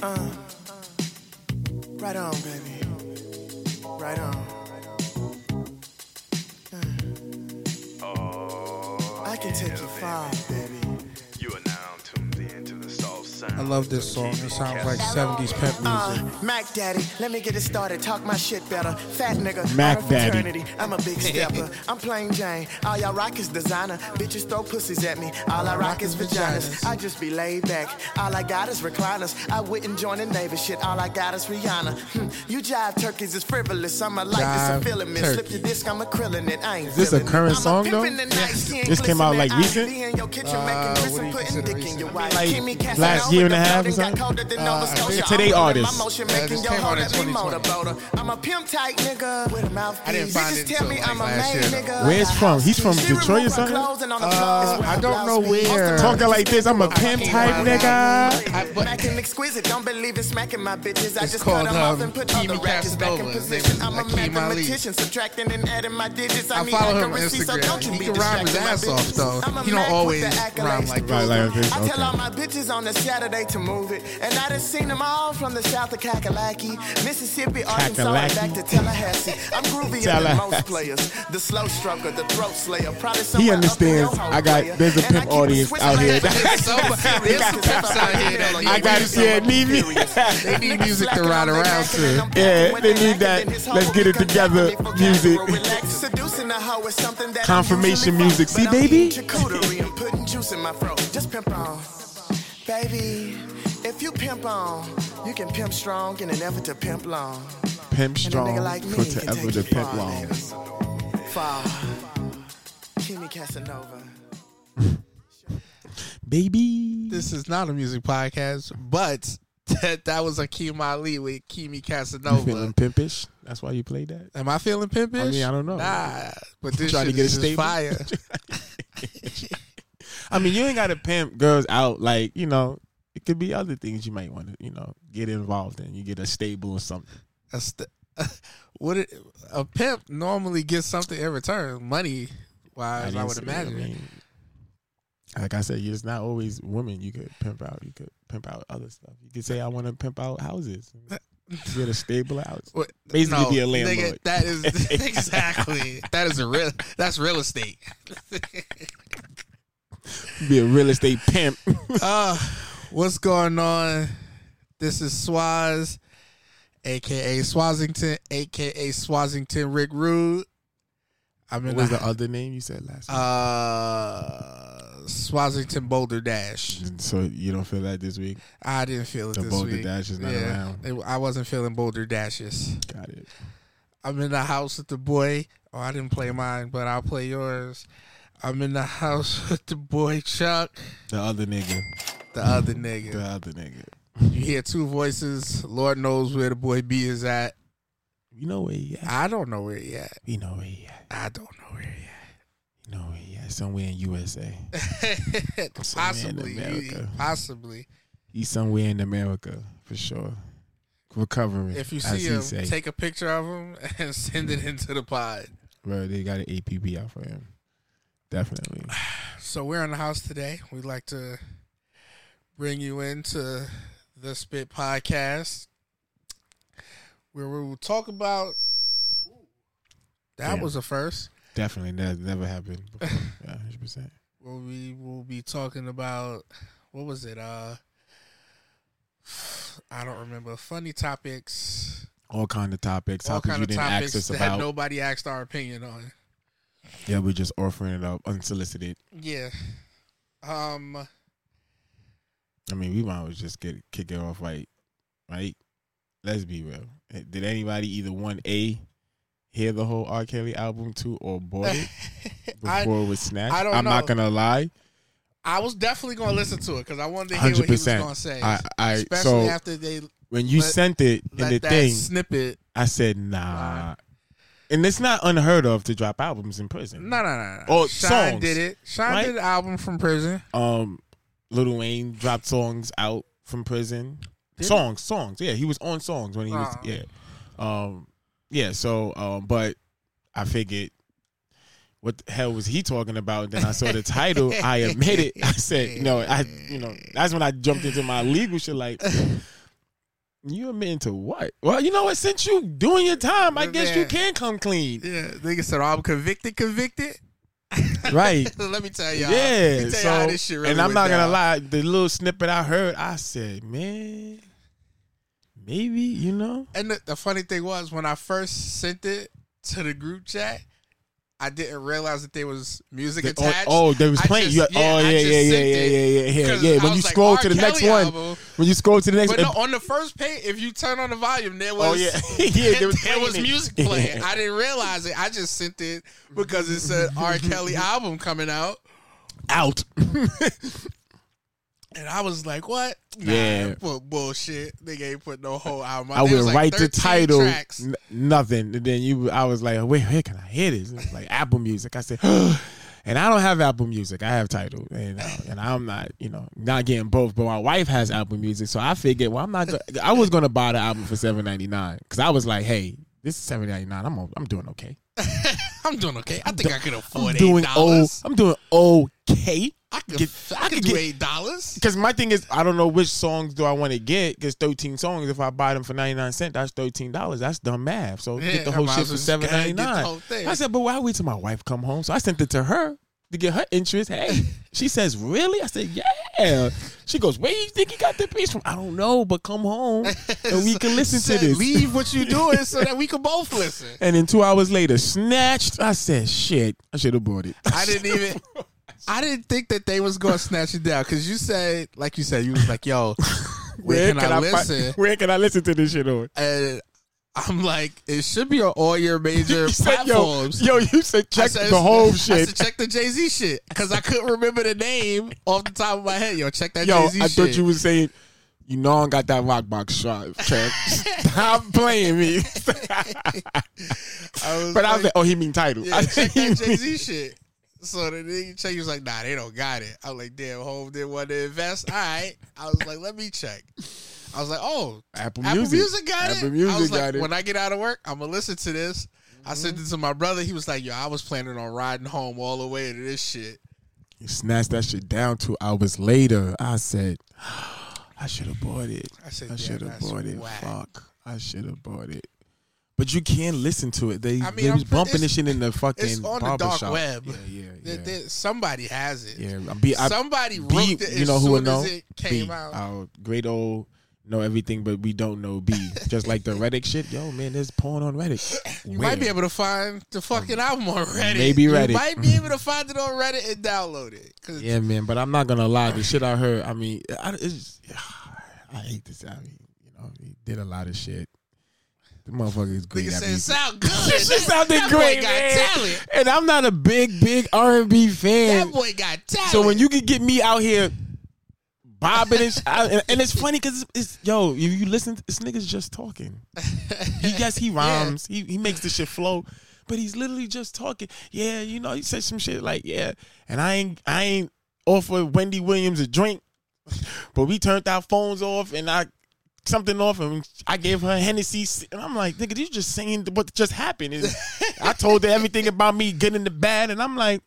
Uh, right on, baby. Right on. Uh, I can take you far, I love this song. It sounds like 70s pep Uh, music. Mac Daddy, let me get it started. Talk my shit better. Fat nigga, Mac out of Daddy. I'm a big stepper. I'm plain Jane. All y'all rock is designer. Bitches throw pussies at me. All I rock is vaginas. I just be laid back. All I got is recliners. I wouldn't join the Navy shit. All I got is Rihanna. Hmm, You jive turkeys is frivolous. I'm a like this. I'm Jive feeling me. Slip turkey. your disc, I'm a krillin' it. I ain't this a feeling it. current I'm song, though? the night, skin This came out, like. I recent? be in your kitchen Uh, making what do you putting consider dick in your recent? wife. Like, Keep me casting last over year and a half or something? Uh, I. Today I'm artist. my motion making this your came out in 2020. I'm a pimp type nigga with a mouthpiece. I didn't find it until, like, last year, though. Where's from? He's from Detroit or something? clothes and on the Uh, floor is where I don't know where. Most Talking like this, I'm a pimp type fucking nigga. I- but- Mackin' exquisite, don't believe in smacking my bitches. I It's just called, cut 'em off um, and put all the Kimi ratchets back in Casanova. His name position. is I'm a Akeem Ali. mathematician, subtracting and adding my digits. I, I need follow him on accuracy, so you Instagram. He can rhyme his ass off, though. He don't always the rhyme like to that. This, I tell okay. all my bitches on a Saturday to move it. And I done seen them all from the south of Kakalaki, Mississippi, Arkansas, and Kakalaki? back to Tallahassee. I'm groovier than most players. The slow stroker, the throat slayer. Probably He somewhere up in understands. I got- player. there's a pimp audience out here. There's some- pimps out here that I got to yeah, need me. They need music to ride around to. Yeah, they need that let's get it together music. Seducing a hoe is something that Confirmation music. See, baby? eating charcuterie and putting juice in my throat. Just pimp on. Baby, if you pimp on, you can pimp strong in an effort to pimp long. Pimp And a strong nigga like me for to ever take the pimp far, long. baby. Far. Kimi Casanova. Baby. This is not a music podcast, but that, that was Akeem Ali with Kimi You Casanova. feeling pimpish? That's why you played that? Am I feeling pimpish? I mean, I don't know. Nah, but this Trying to shit get a is fire. I mean, you ain't got to pimp girls out. Like, you know, it could be other things you might want to, you know, get involved in. You get a stable or something. A st- what it, a pimp normally gets something in return, money wise. I, didn't would imagine. mean, like I said, it's not always women you could pimp out. You could pimp out other stuff. You could say, I want to pimp out houses. Get a stable house. What- Basically no, be a nigga, landlord. that is exactly that is a real that's real estate. Be a real estate pimp. Uh, what's going on? This is Swaz, aka Swazington, aka Swazington Rick Rude. I mean, what was the, the other name you said last uh Swazington Boulder Dash. so you don't feel that this week? I didn't feel it The this Boulder week. Dash is not around. it- I wasn't feeling Boulder Dashes. Got it. I'm in the house with the boy. Oh, I didn't play mine, but I'll play yours. I'm in the house with the boy Chuck, The other nigga. the other nigga. The other nigga. You hear two voices. Lord knows where the boy B is at. You know where he at? I don't know where he at. You know where he at. I don't know where he at. You know where he at. Somewhere in USA. possibly, America. possibly. He's somewhere in America for sure. Recovering. If you see him, take a picture of him and send it mm. into the pod. Bro, they got an APB out for him. Definitely. So we're in the house today. We'd like to bring you into the Spit Podcast, where we will talk about. That Yeah. was a first. Definitely. That never happened before. yeah, 100%. Where we will be talking about what was it? Uh, I don't remember. Funny topics. All kind of topics. all Topics kind you of didn't topics that about. nobody asked our opinion on. Yeah, we're just offering it up unsolicited. Yeah. Um. I mean, we might as well just get kick it off right, right? Let's be real. Did anybody either one A hear the whole R. Kelly album too or bought it I before it was snatched? I don't I'm not gonna lie. I was definitely going to listen to it because I wanted to hear what Hundred he was going to say. I, I Especially so after they when you let- sent it in the thing, snippet. I said nah. And it's not unheard of to drop albums in prison. No, no, no, no. Or Shyne songs, did it. Shyne right? did an album from prison. Um, Lil Wayne dropped songs out from prison. Did songs, songs. Yeah, he was on songs when he was. Oh. Yeah, um, yeah. So, um, but I figured, what the hell was he talking about? And then I saw the title. I admit it. I said, know, I, you know, that's when I jumped into my legal shit. Like, You admitting to what? Well, you know what? Since you doing your time, I guess you can come clean. Yeah, nigga said, I'm convicted, convicted. Right. Let me tell y'all. Yeah. Tell so, y'all really and I'm not gonna lie, the little snippet I heard, I said, man, maybe you know. And the, the funny thing was, when I first sent it to the group chat, I didn't realize that there was music Oh, attached. oh, they was playing. just- yeah, oh yeah, yeah, yeah, yeah, yeah, yeah, yeah, yeah. When you was like, scroll to the next Kelly one, when you scroll to the next, But no, on the first page, if you turn on the volume, there oh, was Oh, yeah. Yeah, they was there was music playing. I didn't realize it. I just sent it because it said R. Kelly album coming out, out. And I was like, "What? Nah, Yeah. bu- bullshit. Nigga ain't put no whole album." I would was like write the title, n- nothing. And then you, I was like, wait, where can I hear this? It like Apple Music. I said, and I don't have Apple Music. I have Tidal, and uh, and I'm not, you know, not getting both. But my wife has Apple Music, so I figured, well, I'm not. Go- I was gonna buy the album for seven ninety nine because I was like, hey, this is seven ninety nine. I'm I'm doing okay. I'm doing okay. I think I could I'm afford eight doing oh, dollars. I'm doing okay. I could, get- I I could do get- eight dollars. Because my thing is, I don't know which songs do I want to get. Because thirteen songs, if I buy them for ninety nine cent, that's thirteen dollars. That's dumb math. So Yeah, get the whole shit for seven ninety and get the nine. I said, but why wait till my wife come home? So I sent it to her to get her interest. Hey, she says, really? I said, yeah. She goes, where you think you got the piece from? I don't know, but come home and we can listen Said, to this. Leave what you doing so that we can both listen. And then two hours later, snatched. I said, shit, I should have bought it. I didn't even. I didn't think that they was gonna snatch it down because you said, like you said, you was like, "Yo, where, can, I, fi- listen?" where can I listen to this shit on? and I'm like, it should be on all your major said, yo, platforms. yo, you said check said- the whole shit. I said, check the Jay Z shit because I couldn't remember the name off the top of my head. Yo, check that Yo, Jay Z I shit. I thought you was saying, you know, I got that rock box shot. Check. Stop playing me. I was but I was like, oh, he mean Tidal. Yeah, I check that Jay Z shit. So the nigga check, he was like, nah, they don't got it. I was like, damn, home didn't want to invest. All right. I was like, let me check. I was like, oh, Apple Apple Music. Music, got Apple it. Music I was like, it. when I get out of work, I'm gonna listen to this. I sent mm-hmm. it to my brother. He was like, yo, I was planning on riding home all the way to this shit. You snatched that shit down two hours later. I said, I should have bought it. I said, I should have bought it. whack. Fuck. I should have bought it. But you can't listen to it. They, I mean, they was bumping this shit in the fucking It's on the dark barbershop. web. Yeah, yeah, yeah. there- somebody has it. Yeah, be, I, Somebody wrote it you know who would know? it came B, out. Our great old know everything, but we don't know B. Just like the Reddit shit. Yo, man, there's porn on Reddit. You might be able to find the fucking album on Reddit. Maybe Reddit. You might be able to find it on Reddit and download it. Yeah, man, but I'm not gonna lie. The shit I heard, I mean, I, it's, I hate this. I mean, you know, he did a lot of shit. The motherfucker is great. Nigga said, sound good. This shit sounded that great, boy got man. talent. And I'm not a big, big R&B fan. That boy got talent. So when you can get me out here bobbing and, sh- I, and, it's funny because it's, it's yo, if you listen, to, this nigga's just talking. He yes, he rhymes, he he makes the shit flow, but he's literally just talking. Yeah, you know, he said some shit like yeah, and I ain't I ain't offer Wendy Williams a drink, but we turned our phones off and I something off and I gave her Hennessy and I'm like, nigga, you just saying what just happened. And I told her everything about me getting the bad, and I'm like.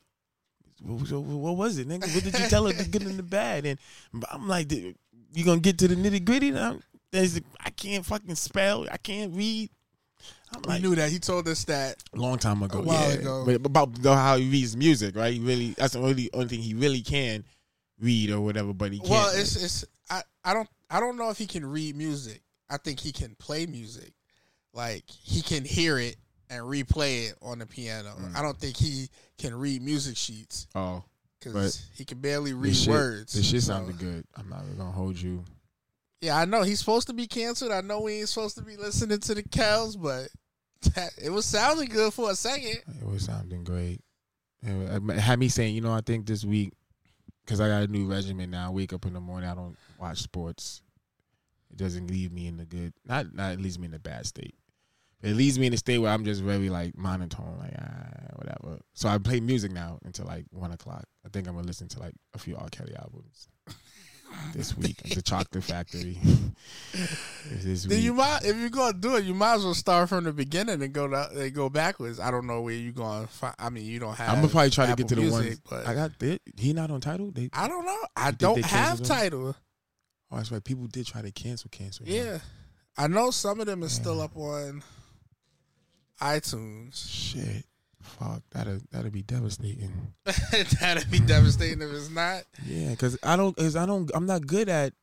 What, was it, nigga? What did you tell her to get in the bad? And I'm like, "Dude, you gonna get to the nitty gritty? Now I can't fucking spell. I can't read. I'm we like, knew that. He told us that. a long time ago. A while yeah. ago. But about how he reads music, right? He really that's the only only thing he really can read or whatever. But he can't. Well, it's it's I, I don't I don't know if he can read music. I think he can play music. Like he can hear it and replay it on the piano. Mm. I don't think he can read music sheets oh, because he can barely read this shit, words. This shit So, sounded good. I'm not gonna hold you. Yeah, I know he's supposed to be canceled. I know we ain't supposed to be listening to the cows, but that, it was sounding good for a second. It was sounding great. It had me saying, you know, I think this week because I got a new regimen now. I wake up in the morning. I don't watch sports. It doesn't leave me in the good. Not not it leaves me in a bad state. It leaves me in a state where I'm just very like monotone, like ah, whatever. So I play music now until like one o'clock. I think I'm gonna listen to like a few R. Kelly albums this week. the Chocolate Factory. this Then week. you might, if you're gonna do it, you might as well start from the beginning and go to, and go backwards. I don't know where you're going. find. I mean, you don't have. I'm gonna probably try to get to the Music, but I got they, he not on Tidal. They I don't know. I don't have him? Tidal. Oh, that's right. People did try to cancel, cancel. him. Yeah, I know some of them is still up on iTunes. Shit. Fuck. That'd that'd be devastating. That'd be devastating if it's not. Yeah, because I don't, cause I don't, I'm not good at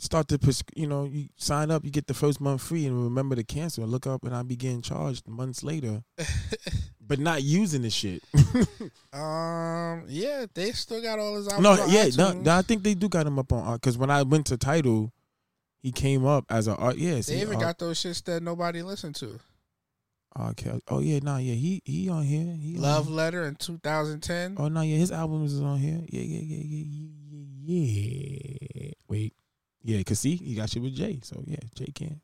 start to, pres- you know, you sign up, you get the first month free, and remember to cancel. Look up, and I be getting charged months later, but not using the shit. Um, yeah, they still got all his albums. no, yeah, iTunes. no, I think they do got him up on art. Because when I went to Tidal, he came up as a art. Yeah, they even art, got those shits that nobody listened to. Kelly. Oh yeah, nah, yeah, he he on here. He on Love here. Letter in 2010. Oh no, yeah, his albums is on here. Yeah, yeah, yeah, yeah, yeah, yeah, yeah. Wait, yeah, cause see, he got shit with Jay. So yeah, Jay can't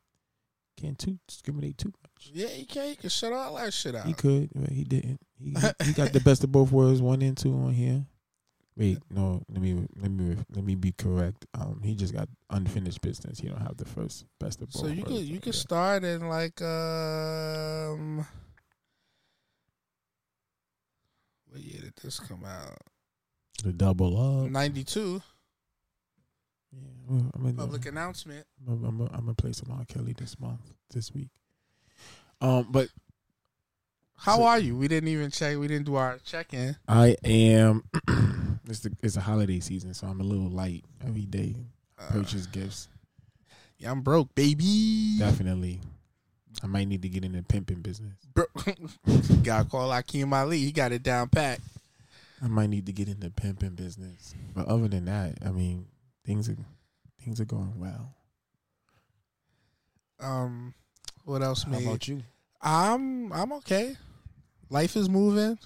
can't too discriminate too much. Yeah, he can. He can shut all that shit out. He could, but he didn't. He, he got the best of both worlds, one and two on here. Wait, no, let me let me let me be correct. Um, he just got unfinished business. He don't have the first best of both. So you could you could start in like um. What year did this come out? the double up. Ninety two. Yeah, well, I'm Public announcement. I'm gonna play some R. Kelly this month, this week. Um, but How So- are you? We didn't even check. We didn't do our check in. I am. it's the it's a holiday season, so I'm a little light every day. Uh, Purchase gifts, yeah, I'm broke, baby. definitely. I might need to get in the pimping business. Bro- Gotta call Akeem Ali. He got it down pat. I might need to get in the pimping business. But other than that, I mean, things are things are going well. Um, what else, How man? about you? I'm I'm okay. Life is moving.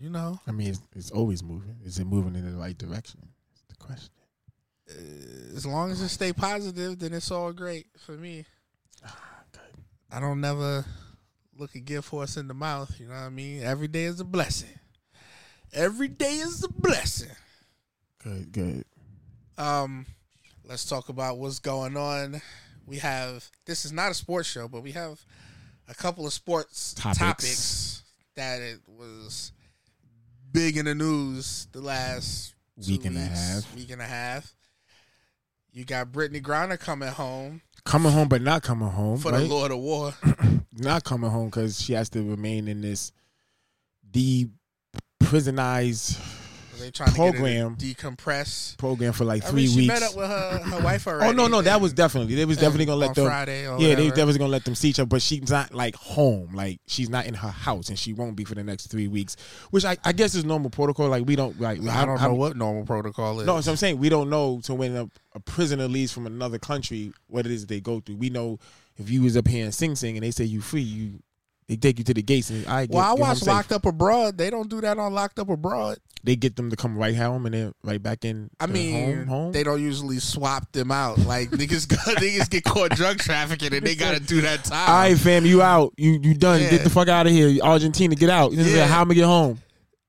You know, I mean, it's, it's always moving. Is it moving in the right direction? That's the question. uh, as long as it stay positive, then it's all great for me. Ah, good. I don't never look a gift horse in the mouth. You know what I mean? Every day is a blessing. Every day is a blessing. Good, good. Um, let's talk about what's going on. We have this is not a sports show, but we have a couple of sports Topics. topics, that it was big in the news the last Week and a half. Week and a half. You got Brittney Griner coming home Coming home, but not coming home. for right? the Lord of War. not coming home because she has to remain in this de-prisonized They trying to Program. to decompress. program for like I three mean, she weeks. met up with her, her wife oh, already. oh no, no, that was definitely they was definitely gonna let them. Friday. Or Yeah, they whatever. was definitely gonna let them see each other, but she's not like home. Like she's not in her house, and she won't be for the next three weeks. Which I, I guess is normal protocol. Like we don't like I don't know what normal protocol is. No, so I'm saying we don't know. to when a, a prisoner leaves from another country, what it is they go through. We know if you was up here in Sing Sing and they say you free, you they take you to the gates and I get, Well, I get home watched safe. Locked Up Abroad. They don't do that on Locked Up Abroad. They get them to come right home and then right back in. I mean, home, home. they don't usually swap them out. Like niggas, go, niggas get caught drug trafficking and they gotta do that time. All right, fam, you out. You you done. Yeah. Get the fuck out of here, Argentina. Get out. Yeah. How am I get home?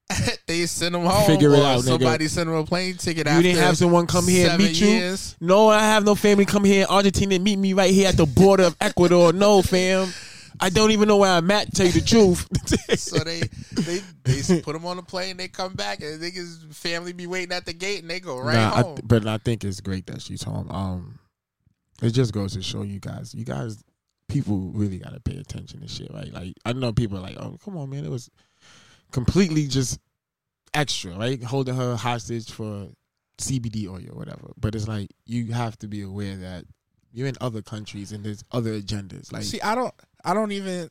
they send them home. Figure it out, nigga. Somebody send them a plane ticket. Out. You didn't have someone come here and meet you. years. No, I have no family come here in Argentina and meet me right here at the border of Ecuador. No, fam. I don't even know where I'm at. To tell you the truth. So they they they put them on the plane. They come back and niggas family be waiting at the gate and they go right Nah, home. th- but I think it's great that she's home. Um, it just goes to show you guys, you guys, people really gotta pay attention to shit, right? Like I know people are like, oh, come on, man, it was completely just extra, right? Holding her hostage for CBD oil or whatever. But it's like you have to be aware that you're in other countries and there's other agendas. Like See, I don't I don't even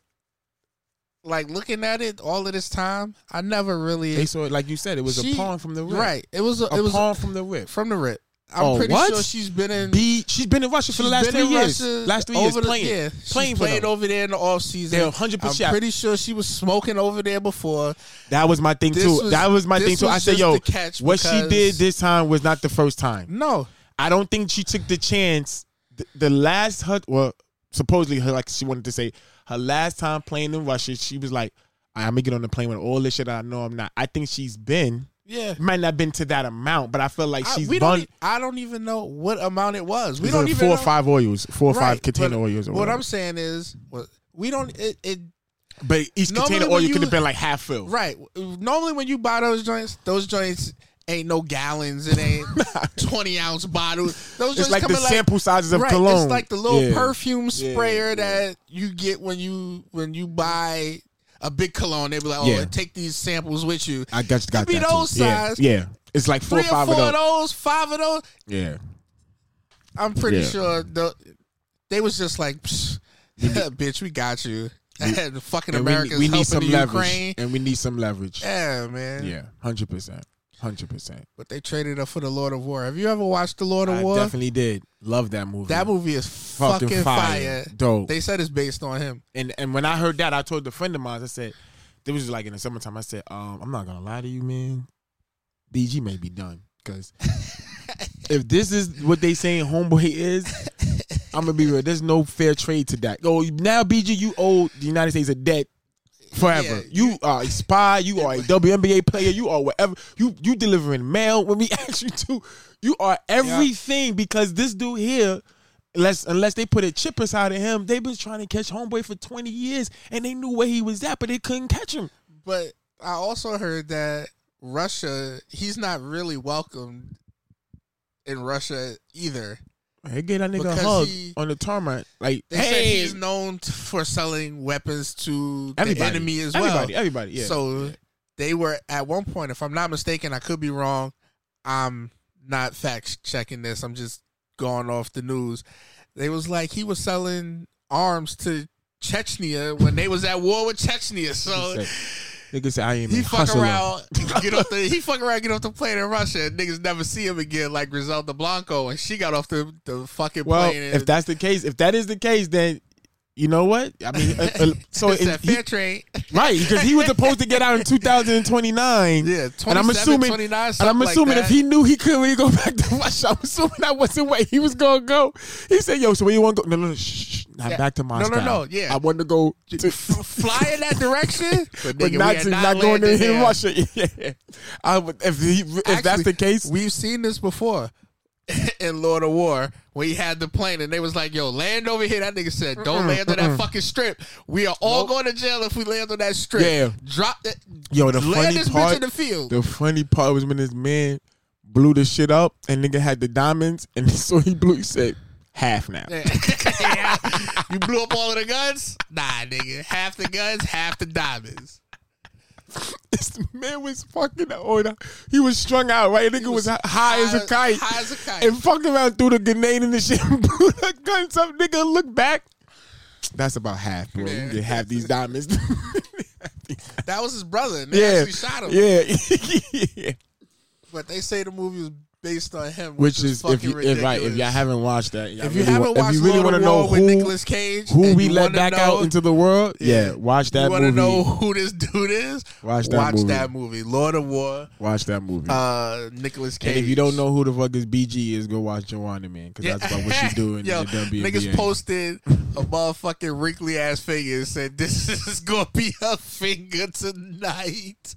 like looking at it all of this time. I never really they saw it, like you said, it was She- a pawn from the rip. right. It was a, A it was pawn from the rip. from the rip. I'm Oh, pretty what? sure she's been in B, she's been in Russia for the last been three in years. Russia last three years over the- playing. Yeah, playing she's for played them. over there in the off season. They're 100%. I'm pretty sure she was smoking over there before. That was my thing This too. was- that was my this thing too. I said, just yo, the catch what she because- did this time was not the first time. No, I don't think she took the chance. The, the last her, well, supposedly her, like she wanted to say, her last time playing in Russia, she was like, I'm gonna get on the plane with all this shit. I know I'm not. I think she's been. yeah. Might not have been to that amount, but I feel like she's bun. don't. I don't even know what amount it was. We don't even four know. or five oils, four or Right, five container oils. What. I'm saying is, we don't. It, it but each container oil you- could have been like half filled. right. Normally, when you buy those joints, those joints ain't no gallons. It ain't twenty ounce bottles. Those It's joints like the in sample sizes of right, cologne. It's like the little Yeah. perfume sprayer yeah. that you get when you when you buy a big cologne. They be like, oh, Yeah. take these samples with you. I got got be those too. Yeah, size. Yeah, it's like four Three or five four of of those. five of those. Yeah, I'm pretty Yeah. sure the they was just like, bitch, we got you. the fucking and we, Americans we need helping some leverage, Ukraine. and we need some leverage. Yeah, man. Yeah, hundred percent, hundred percent. But they traded up for the Lord of War. Have you ever watched the Lord of I War? definitely did love that movie. That movie is fucking, fucking, fire, fire. dope. They said it's based on him. and and when I heard that, I told a friend of mine. I said, "It was like in the summertime." I said, um, "I'm not gonna lie to you, man. BG may be done because if this is what they saying, homeboy is." I'm gonna be real. There's no fair trade to that. Oh, now BG, you owe the United States a debt forever. Yeah, you are a spy. You are a WNBA player. You are whatever. You you delivering mail when we ask you to. You are everything because this dude here. Unless, unless they put a chip inside of him, they've been trying to catch homeboy for 20 years and they knew where he was at, but they couldn't catch him. But I also heard that Russia, he's not really welcomed in Russia either. Hey, get that nigga a Because hug he- on the tarmac. Like, They said he's known for selling weapons to everybody, the enemy as well. Everybody, everybody, yeah. So they were at one point, if I'm not mistaken, I could be wrong. I'm not fact checking this. I'm just going off the news. They was like he was selling arms to Chechnya when they was at war with Chechnya. So nigga said, I am he fuck around, get off the he fuck around, get off the plane in Russia. And niggas never see him again, like Griselda Blanco, and she got off the the fucking Well, plane. And if that's the case, if that is the case, then you know what? I mean, uh, uh, so it's in- that he- fair trade. right because he was supposed to get out in 2029. Yeah, and I'm assuming, and I'm something like assuming if he knew he couldn't really go back to Russia, I'm assuming that wasn't where he was gonna go. He said, "Yo, so where you want to go? No, no, no, shh, not Yeah. back to my stuff. No, no, no, yeah. I wanted to go to." fly in that direction, but, But not, to, not, not going to hit there. Russia. Yeah. I if he, if that's the case, we've seen this before in Lord of War when he had the plane and they was like, "Yo, land over here." That nigga said, "Don't land on that fucking strip. We are all going to jail if we land on that strip." Yeah. drop that. yo, the land funny this part, bitch in the field. The funny part was when this man blew the shit up and nigga had the diamonds and so he blew. He said half now. Yeah. you blew up all of the guns? Nah, nigga. Half the guns, half the diamonds. This man was fucking on. He was strung out, right? Nigga was, high, as a kite. High as a kite. and fucking around through the grenade and the shit and blew the guns up. Nigga, look back. That's about half, bro. Yeah. You get half these diamonds. that was his brother. And they yeah, shot him. yeah, yeah. But they say the movie was based on him, Which which, is if fucking you if, right if y'all haven't watched that, y'all If you really haven't wa- watched if you really want to know who Nicolas Cage, who we let back know- out into the world, yeah, watch that you want to know who this dude is? Watch that Watch movie. that movie, Lord of War. Watch that movie. Uh, Nicolas Cage. and if you don't know who the fuck is BG is, go watch Joanna Man because that's about what she doing Yo, niggas posted a motherfucking wrinkly ass finger and said, "This is gonna be her finger tonight."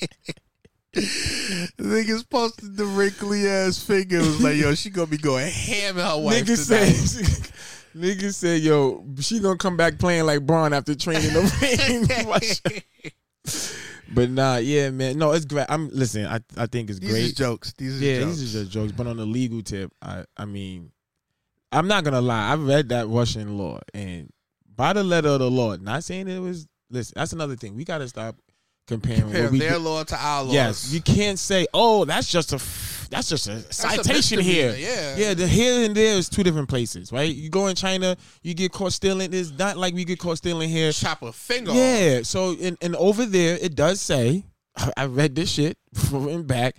Niggas posted the wrinkly ass finger. It was like, yo, she gonna be going ham in her wife Nigga tonight. said, nigga said, yo, she gonna come back playing like Bron after training the ring. but nah, yeah, man, no, it's great. I'm listen. I I think it's These great. are jokes. These are yeah, jokes. these are just jokes. But on the legal tip, I I mean, I'm not gonna lie. I read that Russian law, and by the letter of the law, not saying it was. Listen, that's another thing. We gotta stop comparing Compare their law to our law. Yes, you can't say, "Oh, that's just a that's just a citation here." yeah. yeah. The here and there is two different places, right? You go in China, you get caught stealing. It's not like we get caught stealing here. chop a finger. off. Yeah. So and, and over there, it does say, I read this shit and back.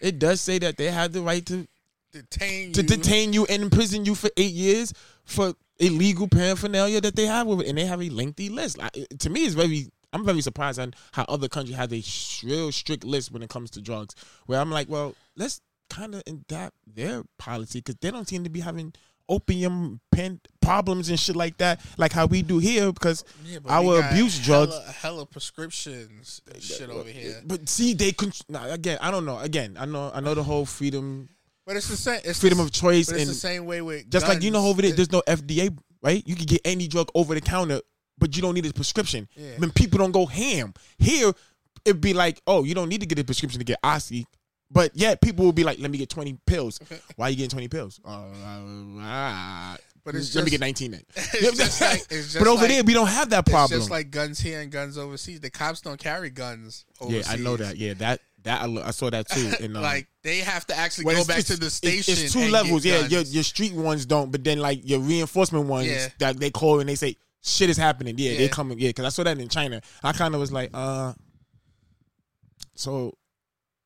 It does say that they have the right to detain to you. detain you and imprison you for eight years for illegal paraphernalia that they have with it, and they have a lengthy list. Like, to me, it's very. I'm very surprised on how other countries have a real strict list when it comes to drugs. Where I'm like, well, let's kind of adapt their policy because they don't seem to be having opium pen problems and shit like that, like how we do here. Because Yeah, our abuse drugs. hella, hella prescriptions and shit over here. But see, they con- nah, again. I don't know. Again, I know. I know the whole freedom, But it's the same. It's freedom the, of choice, But it's and the same way with Just like you know over there, there's no FDA, right? You can get any drug over the counter, but you don't need a prescription. Yeah. When people don't go ham here, it'd be like, oh, you don't need to get a prescription to get oxy. But yet people will be like, let me get 20 pills. Why are you getting 20 pills? Uh, uh, But it's let me get 19 then. It's just like it's just but over like, there, we don't have that problem. It's just like guns here and guns overseas. The cops don't carry guns yeah. I know that. Yeah, that that I, lo- I saw that too. And, um, like they have to actually well, go back to the station. It's, two levels. Yeah, your your street ones don't, but then like your reinforcement ones Yeah. that they call and they say shit is happening. Yeah, Yeah. they're coming. Yeah, because I saw that in China. I kind of was like, uh, so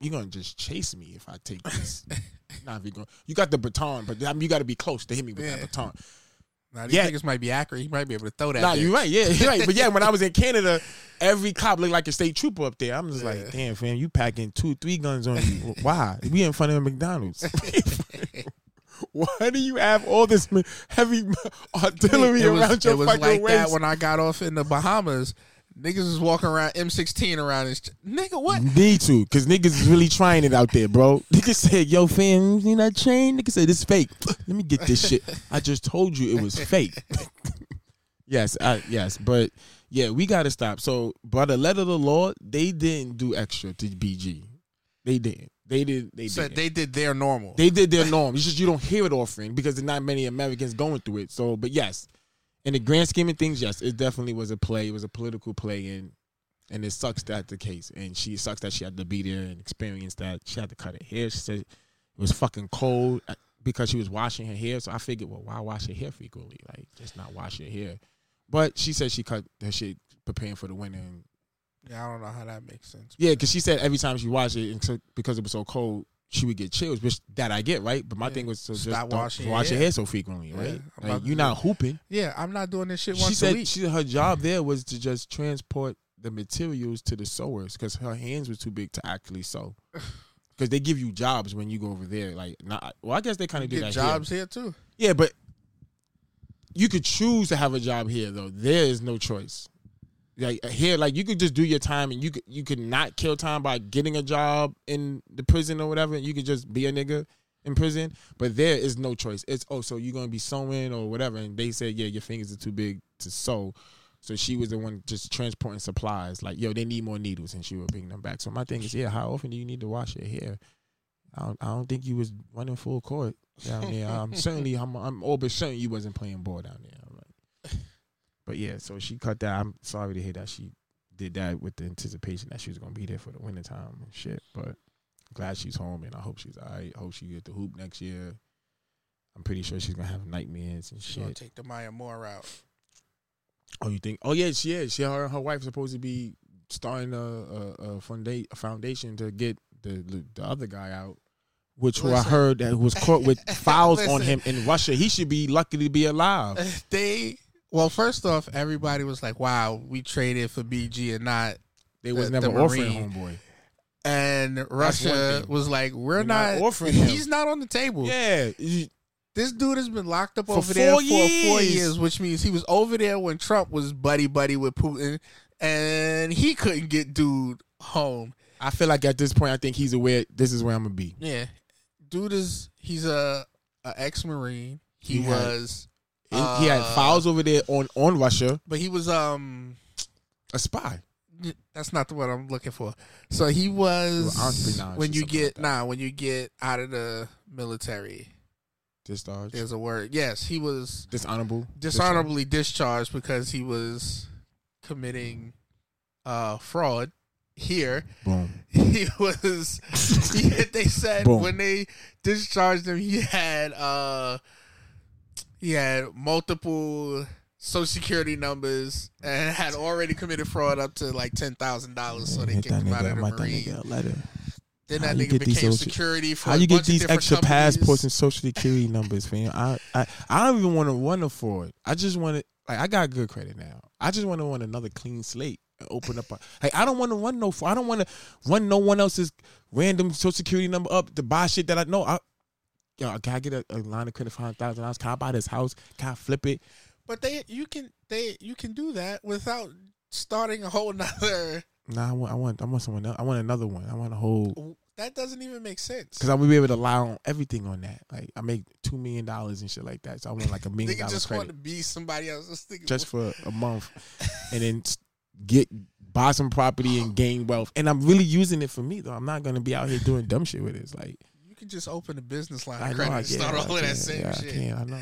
you're gonna just chase me if I take this? nah, you you got the baton, but I mean, you got to be close to hit me with Yeah. that baton. Now, these Yeah. niggas might be accurate. He might be able to throw that. Nah, you're right. Yeah, you're right. But yeah, when I was in Canada, every cop looked like a state trooper up there. I'm just Yeah. like, damn, fam, you packing two, three guns on you. Why? We in front of a McDonald's. Why do you have all this heavy artillery it was, around your it was like waist? that when I got off in the Bahamas. Niggas was walking around M16 around this. Nigga, what? Need to, cause niggas is really trying it out there, bro. Niggas said, "Yo, fam, you that chain?" Niggas said, "This fake." Let me get this shit. I just told you it was fake. yes, I, yes, but yeah, we gotta stop. So, by the letter of the law, they didn't do extra to BG. They didn't. They did. They Said did. they did their normal. They did their norm. It's just you don't hear it often because there's not many Americans going through it. So, but yes, in the grand scheme of things, yes, it definitely was a play. It was a political play, and and it sucks that the case. And she sucks that she had to be there and experience that. She had to cut her hair. She said it was fucking cold uh, because she was washing her hair. So I figured, well, why wash your hair frequently? Like, just not wash your hair. But she said she cut her shit preparing for the winter. And yeah, I don't know how that makes sense. yeah, because she said every time she watched it, and because it was so cold, she would get chills, which that I get, right? But my Yeah. thing was Stop just don't washing wash your hair. hair so frequently, right? Like, you're not hooping. Yeah, I'm not doing this shit She once a said week. she said her job there was to just transport the materials to the sewers because her hands were too big to actually sew. Because they give you jobs when you go over there. Like, not well, I guess they kind of do Get that jobs here. here too. Yeah, but you could choose to have a job here though. There is no choice. Like here, like you could just do your time and you could you could not kill time by getting a job in the prison or whatever. And you could just be a nigga in prison. But there is no choice. It's oh, so you're gonna be sewing or whatever. And they said, yeah, your fingers are too big to sew. So she was the one just transporting supplies. Like, yo, they need more needles, and she would bring them back. So my thing is, yeah, how often do you need to wash your hair? I don't, I don't think you was running full court down there. I'm certainly, I'm, I'm all but certain you wasn't playing ball down there. But yeah, so she cut that. I'm sorry to hear that she did that with the anticipation that she was gonna be there for the wintertime and shit. But glad she's home, and I hope she's all right. I hope she get the hoop next year. I'm pretty sure she's gonna have nightmares and She's gonna shit. take the Maya Moore route. Oh, you think? Oh yeah, she is. She her her wife's supposed to be starting a a, a, funda- a foundation to get the the other guy out, which who I heard that was caught with fouls on him in Russia. He should be lucky to be alive. They well, first off, everybody was like, "Wow, we traded for BG and not." They was The- never the offering Marine. homeboy. And Russia was like, "We're We're not not, offering him. He's not on the table. Yeah, This dude has been locked up For over there four for four years. years, which means he was over there when Trump was buddy buddy with Putin, and he couldn't get dude home. I feel like at this point, I think he's aware. This is where I'm gonna be. Yeah, dude is he's a, a ex marine. He, He was, He, he had files over there on on Russia. but he was um. A spy. That's not the word I'm looking for. So he was Well, when you get like nah when you get out of the military. Discharged. There's a word. Yes, he was Dishonorable. dishonorably discharged because he was committing uh fraud here. Boom. He was he, they said Boom. when they discharged him he had uh he had multiple social security numbers and had already committed fraud up to like ten thousand dollars so they kicked him out of the marine. letter. Then How that nigga became social- security for How you get these extra companies. passports and social security numbers, fam? I, I I don't even want to run a fraud. I just want to like I got good credit now. I just want to run another clean slate and open up. A, like I don't want to run no. I don't want to run no one else's random social security number up to buy shit that I know. I yo, can I get a, a line of credit for hundred thousand dollars? Can I buy this house? Can I flip it? But they you can they you can do that without starting a whole nother. Nah, I want I want I want someone else. I want another one. I want a whole That doesn't even make sense. because I would be able to lie on everything on that. Like I make two million dollars and shit like that. So I want like a million Nigga dollar just credit. want to be somebody else. Just, just for a month, and then get buy some property and gain wealth. And I'm really using it for me though. I'm not gonna be out here doing dumb shit with it. It's like You can just open a business line I of credit I and start all I of that same yeah, I shit. can, I know.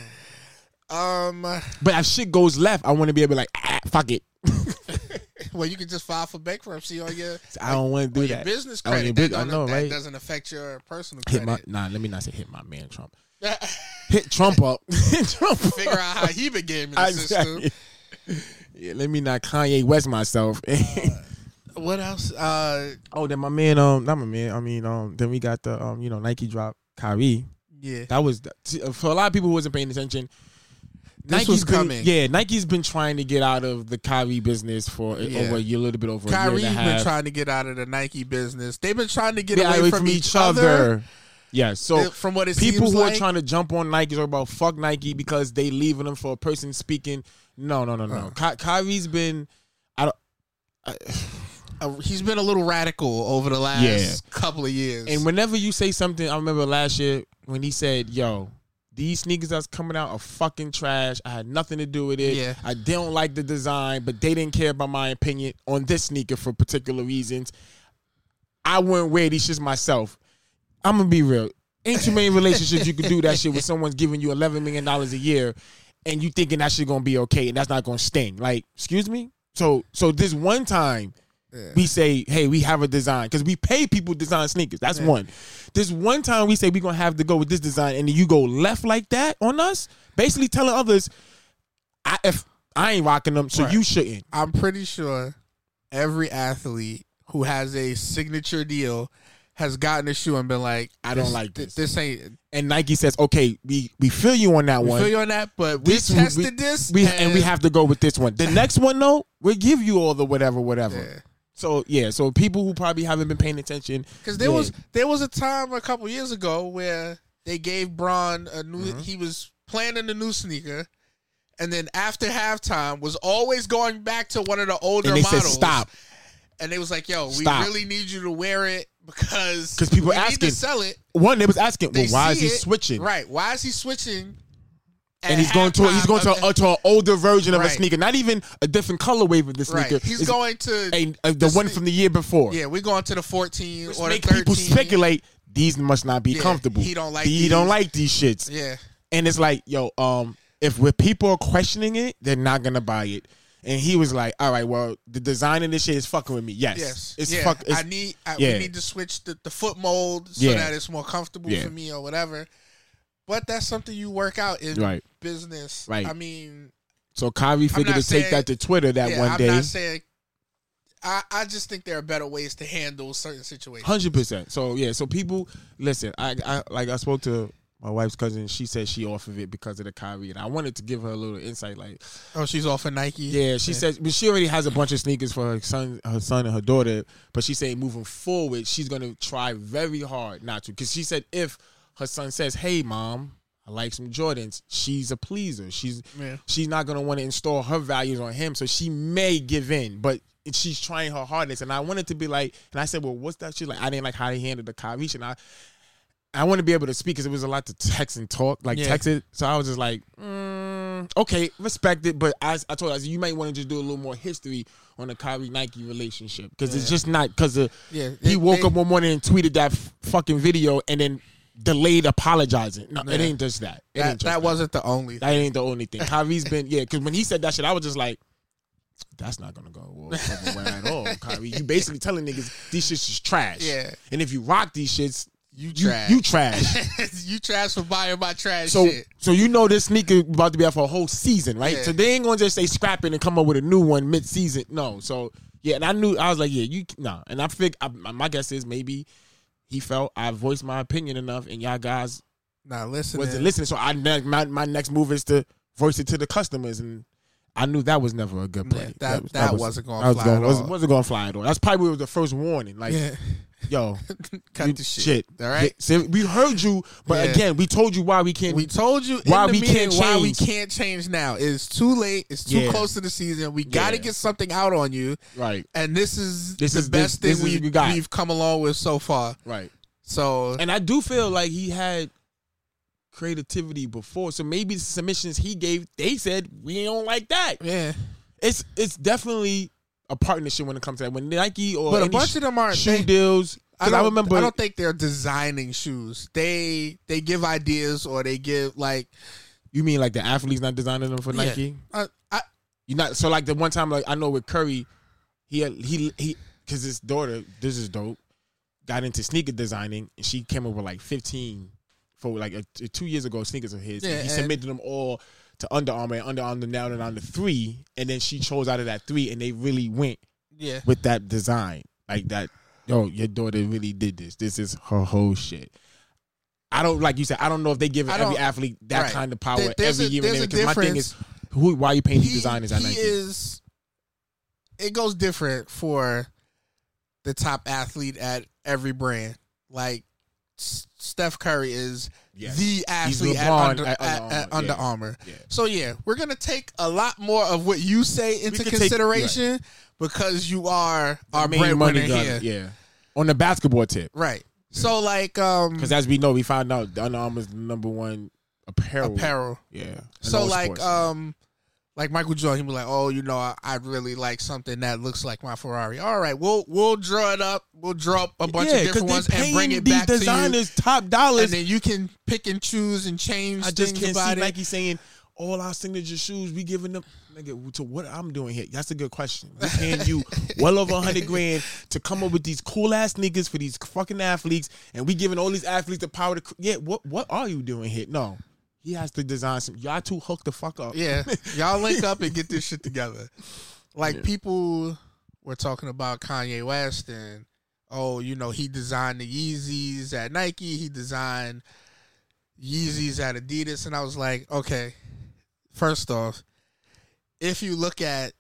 Um, But if shit goes left, I want to be able to like, ah, fuck it. well, you can just file for bankruptcy on your I don't want to do that. business credit. bus- that, I don't- know, that right? doesn't affect your personal Hit my nah. Let me not say hit my man Trump. Hit Trump up. Hit Trump up. Figure out how he been gaming the system. Exactly. Yeah, let me not Kanye West myself. What else? Uh, oh, then my man, um, not my man. I mean, um, then we got the um, you know, Nike drop Kyrie. yeah, That was see, for a lot of people who wasn't paying attention. This was been, coming. Yeah, Nike's been trying to get out of the Kyrie business for Yeah. over a year, a little bit over a Kyrie's year and a been trying to get out of the Nike business. They've been trying to get Get away, from, each other. Yeah, so from what it people seems who like. are trying to jump on Nike are about fuck Nike because they leaving them for a person speaking. No, no, no, no. Ky- Kyrie's been. I don't. Uh, he's been a little radical over the last Yeah. couple of years. And whenever you say something, I remember last year when he said, "Yo, these sneakers that's coming out are fucking trash. I had nothing to do with it. Yeah. I don't like the design, but they didn't care about my opinion on this sneaker for particular reasons. I wouldn't wear these shits myself. I'm gonna be real. Ain't too many relationships you could do that shit with someone's giving you eleven million dollars a year, and you thinking that shit gonna be okay and that's not gonna sting. Like, excuse me. So, so this one time we say, hey, we have a design because we pay people to design sneakers. That's one. This one time we say we're gonna have to go with this design, and then you go left like that on us, basically telling others, I, if I ain't rocking them, so Right. you shouldn't. I'm pretty sure every athlete who has a signature deal has gotten a shoe and been like, I don't like th- this. This ain't. And Nike says, okay, we we feel you on that We one. feel you on that, but we This- tested we- this, We and, we have to go with this one. The next one though, we'll give you all the whatever, whatever. So yeah, so people who probably haven't been paying attention, because there yeah. was there was a time a couple years ago where they gave Bron a new. Mm-hmm. He was planning a new sneaker. And then after halftime, was always going back to one of the older and they models. said stop. And they was like, "Yo, we Stop. really need you to wear it because because people we asking. to sell it." One, they was asking, well, why is he it. switching? Right? Why is he switching? And he's going to he's going to, a, to an older version of a sneaker, not even a different colorway of the right. sneaker. He's It's going to a, a- the one sne- from the year before. Yeah, we're going to the 14 Which or the make 13. people speculate these must not be Yeah, comfortable. he don't like he don't like these shits. Yeah, And it's like, yo, um, if with people are questioning it, they're not gonna buy it. And he was like, all right, well, the design of this shit is fucking with me. Yes, yes, it's yeah. fuck. It's, I need. I, yeah. We need to switch the, the foot mold so Yeah. that it's more comfortable Yeah. for me or whatever. But that's something you work out in Right. business. Right. I mean, so Kyrie figured to take that to Twitter that yeah, one I'm day. not saying. I, I just think there are better ways to handle certain situations. Hundred percent. So yeah, so people listen. I, I like I spoke to my wife's cousin. She said she off of it because of the Kyrie, and I wanted to give her a little insight. Like, Oh, she's off of Nike. yeah, she said, but she already has a bunch of sneakers for her son, her son and her daughter. But she said moving forward, she's gonna try very hard not to, because she said if her son says, "Hey, mom." I like some Jordans. She's a pleaser. She's Yeah. she's not gonna want to install her values on him, so she may give in. But she's trying her hardest, and I wanted to be like, and I said, "Well, what's that?" She's like, "I didn't like how they handled the Kyrie," shit." and I I want to be able to speak because it was a lot to text and talk, like Yeah. text it. So I was just like, mm, okay, respect it. But I, I told her, I said, you might want to just do a little more history on the Kyrie Nike relationship because it's just not because Yeah, he woke they- up one morning and tweeted that f- fucking video and then delayed apologizing. No, it ain't just that. It That, ain't just that wasn't the only. that ain't the only thing. Kyrie's been yeah, because when he said that shit, I was just like, that's not gonna go well, at all, Kyrie. You basically telling niggas these shits is trash. Yeah. And if you rock these shits, You you trash. you trash. you trash for buying my trash so shit. so you know this sneaker about to be out for a whole season, right? Yeah. So they ain't gonna just say scrapping and come up with a new one mid season. No. So yeah, and I knew I was like, yeah, you no. And I think I, my guess is maybe he felt I voiced my opinion enough, and y'all guys Nah, listen. wasn't listening. So I ne- my my next move is to voice it to the customers, and I knew that was never a good play. Yeah, that- was- that was- wasn't that was fly gonna- at was- all. Wasn't going to fly at all. That's probably was the first warning. Like, Yeah. Yo, Cut you- the shit. All right. Yeah, we heard you, but Yeah. again, we told you why we can't. We told you Why we meeting can't why we change. can't change now. It's too late. It's too Yeah. close to the season. We got to get something out on you. right, And this is This the is- best this- this thing is we, we got. we've come along with so far. right. So And I do feel like he had creativity before, so maybe the submissions he gave, they said we don't like that. yeah, It's it's definitely a partnership when it comes to that. When Nike or But a bunch of them aren't. shoe they- deals. I don't I, remember I don't think they're designing shoes. They they give ideas or they give like you mean like the athletes not designing them for Yeah. Nike. uh, I, You not so like the one time like I know with Curry, he he he because his daughter this is dope got into sneaker designing and she came up with like fifteen for like a, two years ago sneakers of his. Yeah, and he submitted them all to Under Armour and Under Armour now and on the three, and then she chose out of that three, and they really went yeah. with that design like that. Yo, your daughter really did this. This is her whole shit. I don't like you said. I don't know if they give every athlete that right. kind of power There- every a- year. there's a Because my thing is, who? Why you paying these he, designers at he Nike? is it goes different for the top athlete at every brand like Steph Curry is Yes. the athlete at, under, at at, Under at Armour, Under yeah. Armour. Yeah. So yeah, we're gonna take a lot more of what you say into could take- consideration because you are our breadwinner money here, Yeah. On the basketball tip, right? So like um because as we know, we found out Under Armour's the number one apparel. apparel. Yeah. So like sports. um like Michael Jordan, he'd be like, "Oh, you know, I, I'd really like something that looks like my Ferrari." All right, we'll we'll draw it up. We'll draw up a bunch yeah, of different ones and bring it back to you, designers top dollars. and then you can pick and choose and change I just can't see it. Nike saying all our signature shoes we giving them. Nigga, to what I'm doing here? That's a good question. We paying you well over a hundred grand to come up with these cool ass niggas for these fucking athletes, and we giving all these athletes the power to. Yeah, what what are you doing here? No, he has to design some. Y'all two hook the fuck up. Yeah, y'all link up and get this shit together. Like Yeah. people were talking about Kanye West and oh, you know, he designed the Yeezys at Nike, he designed Yeezys at Adidas, and I was like, okay, first off, if you look at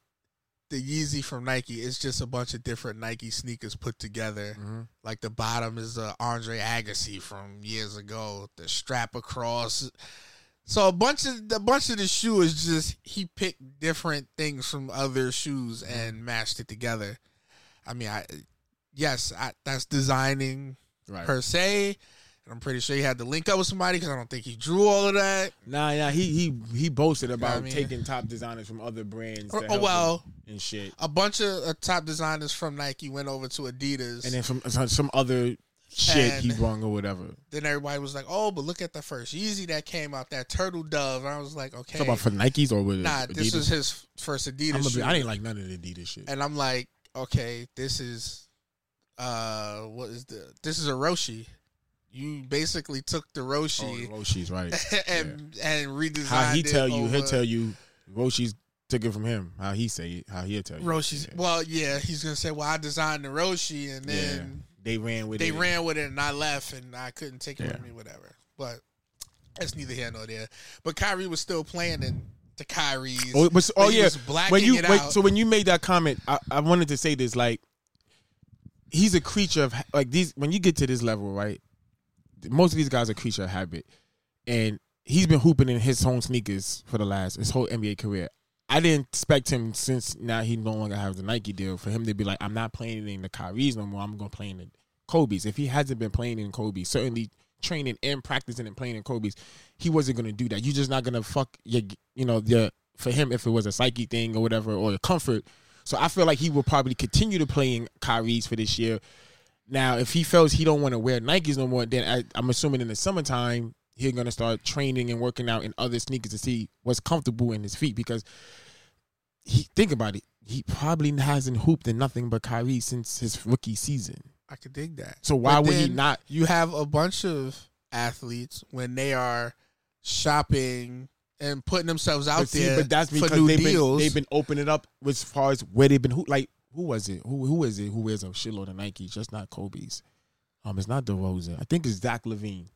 the Yeezy from Nike, it's just a bunch of different Nike sneakers put together. Mhm. Like the bottom is the Andre Agassi from years ago. The strap across. So a bunch of a bunch of the shoe is just he picked different things from other shoes and mashed it together. I mean, I yes, I, that's designing Right. per se. And I'm pretty sure he had to link up with somebody because I don't think he drew all of that. Nah, nah. He he he boasted about I mean- taking top designers from other brands. to Oh, him well, and shit, a bunch of uh, top designers from Nike went over to Adidas. and then from some, some other shit he And- brung or whatever. then everybody was like, "Oh, but look at the first Yeezy that came out, that turtle dove." And I was like, "Okay, Talk about for Nikes or with nah, Adidas? this was his first Adidas shoe." I didn't like none of the Adidas shit. and I'm like, "Okay, this is, uh, what is the? This is a Roshe. You basically took the Oh, Roshe Roshe's right. and and redesigned How he tell you, he'll tell you Roshe's took it from him. How he say it, how he'll tell you. Roshe's. Yeah. Well, yeah, he's gonna say, "Well, I designed the Roshe, and then." They ran with they it. They ran with it and I left and I couldn't take it Yeah. with me, whatever. But that's neither here nor there. But Kyrie was still playing in the Kyrie's. Oh, oh yeah. When you it wait, out. so when you made that comment, I, I wanted to say this. Like, he's a creature of like these. When you get to this level, right? Most of these guys are creature of habit, and he's been hooping in his own sneakers for the last his whole NBA career. I didn't expect him since now he no longer has the Nike deal for him to be like, I'm not playing in the Kyrie's no more. I'm gonna play in the Kobe's. If he hasn't been playing in Kobe's, certainly training and practicing and playing in Kobe's, he wasn't gonna do that. You're just not gonna fuck your, you know, your for him if it was a psyche thing or whatever or a comfort. So I feel like he will probably continue to play in Kyrie's for this year. Now, if he feels he don't want to wear Nikes no more, then I, I'm assuming in the summertime he's gonna start training and working out in other sneakers to see what's comfortable in his feet because he think about it. He probably hasn't hooped in nothing but Kyrie since his rookie season. I could dig that. So why would he not? You have a bunch of athletes when they are shopping and putting themselves out But, see, there but that's for because new they've deals. been they've been opening up as far as where they've been. Who like who was it? Who who is it? Who wears a shitload of Nikes? Just not Kobe's. Um, it's not DeRozan. I think it's Zach LaVine.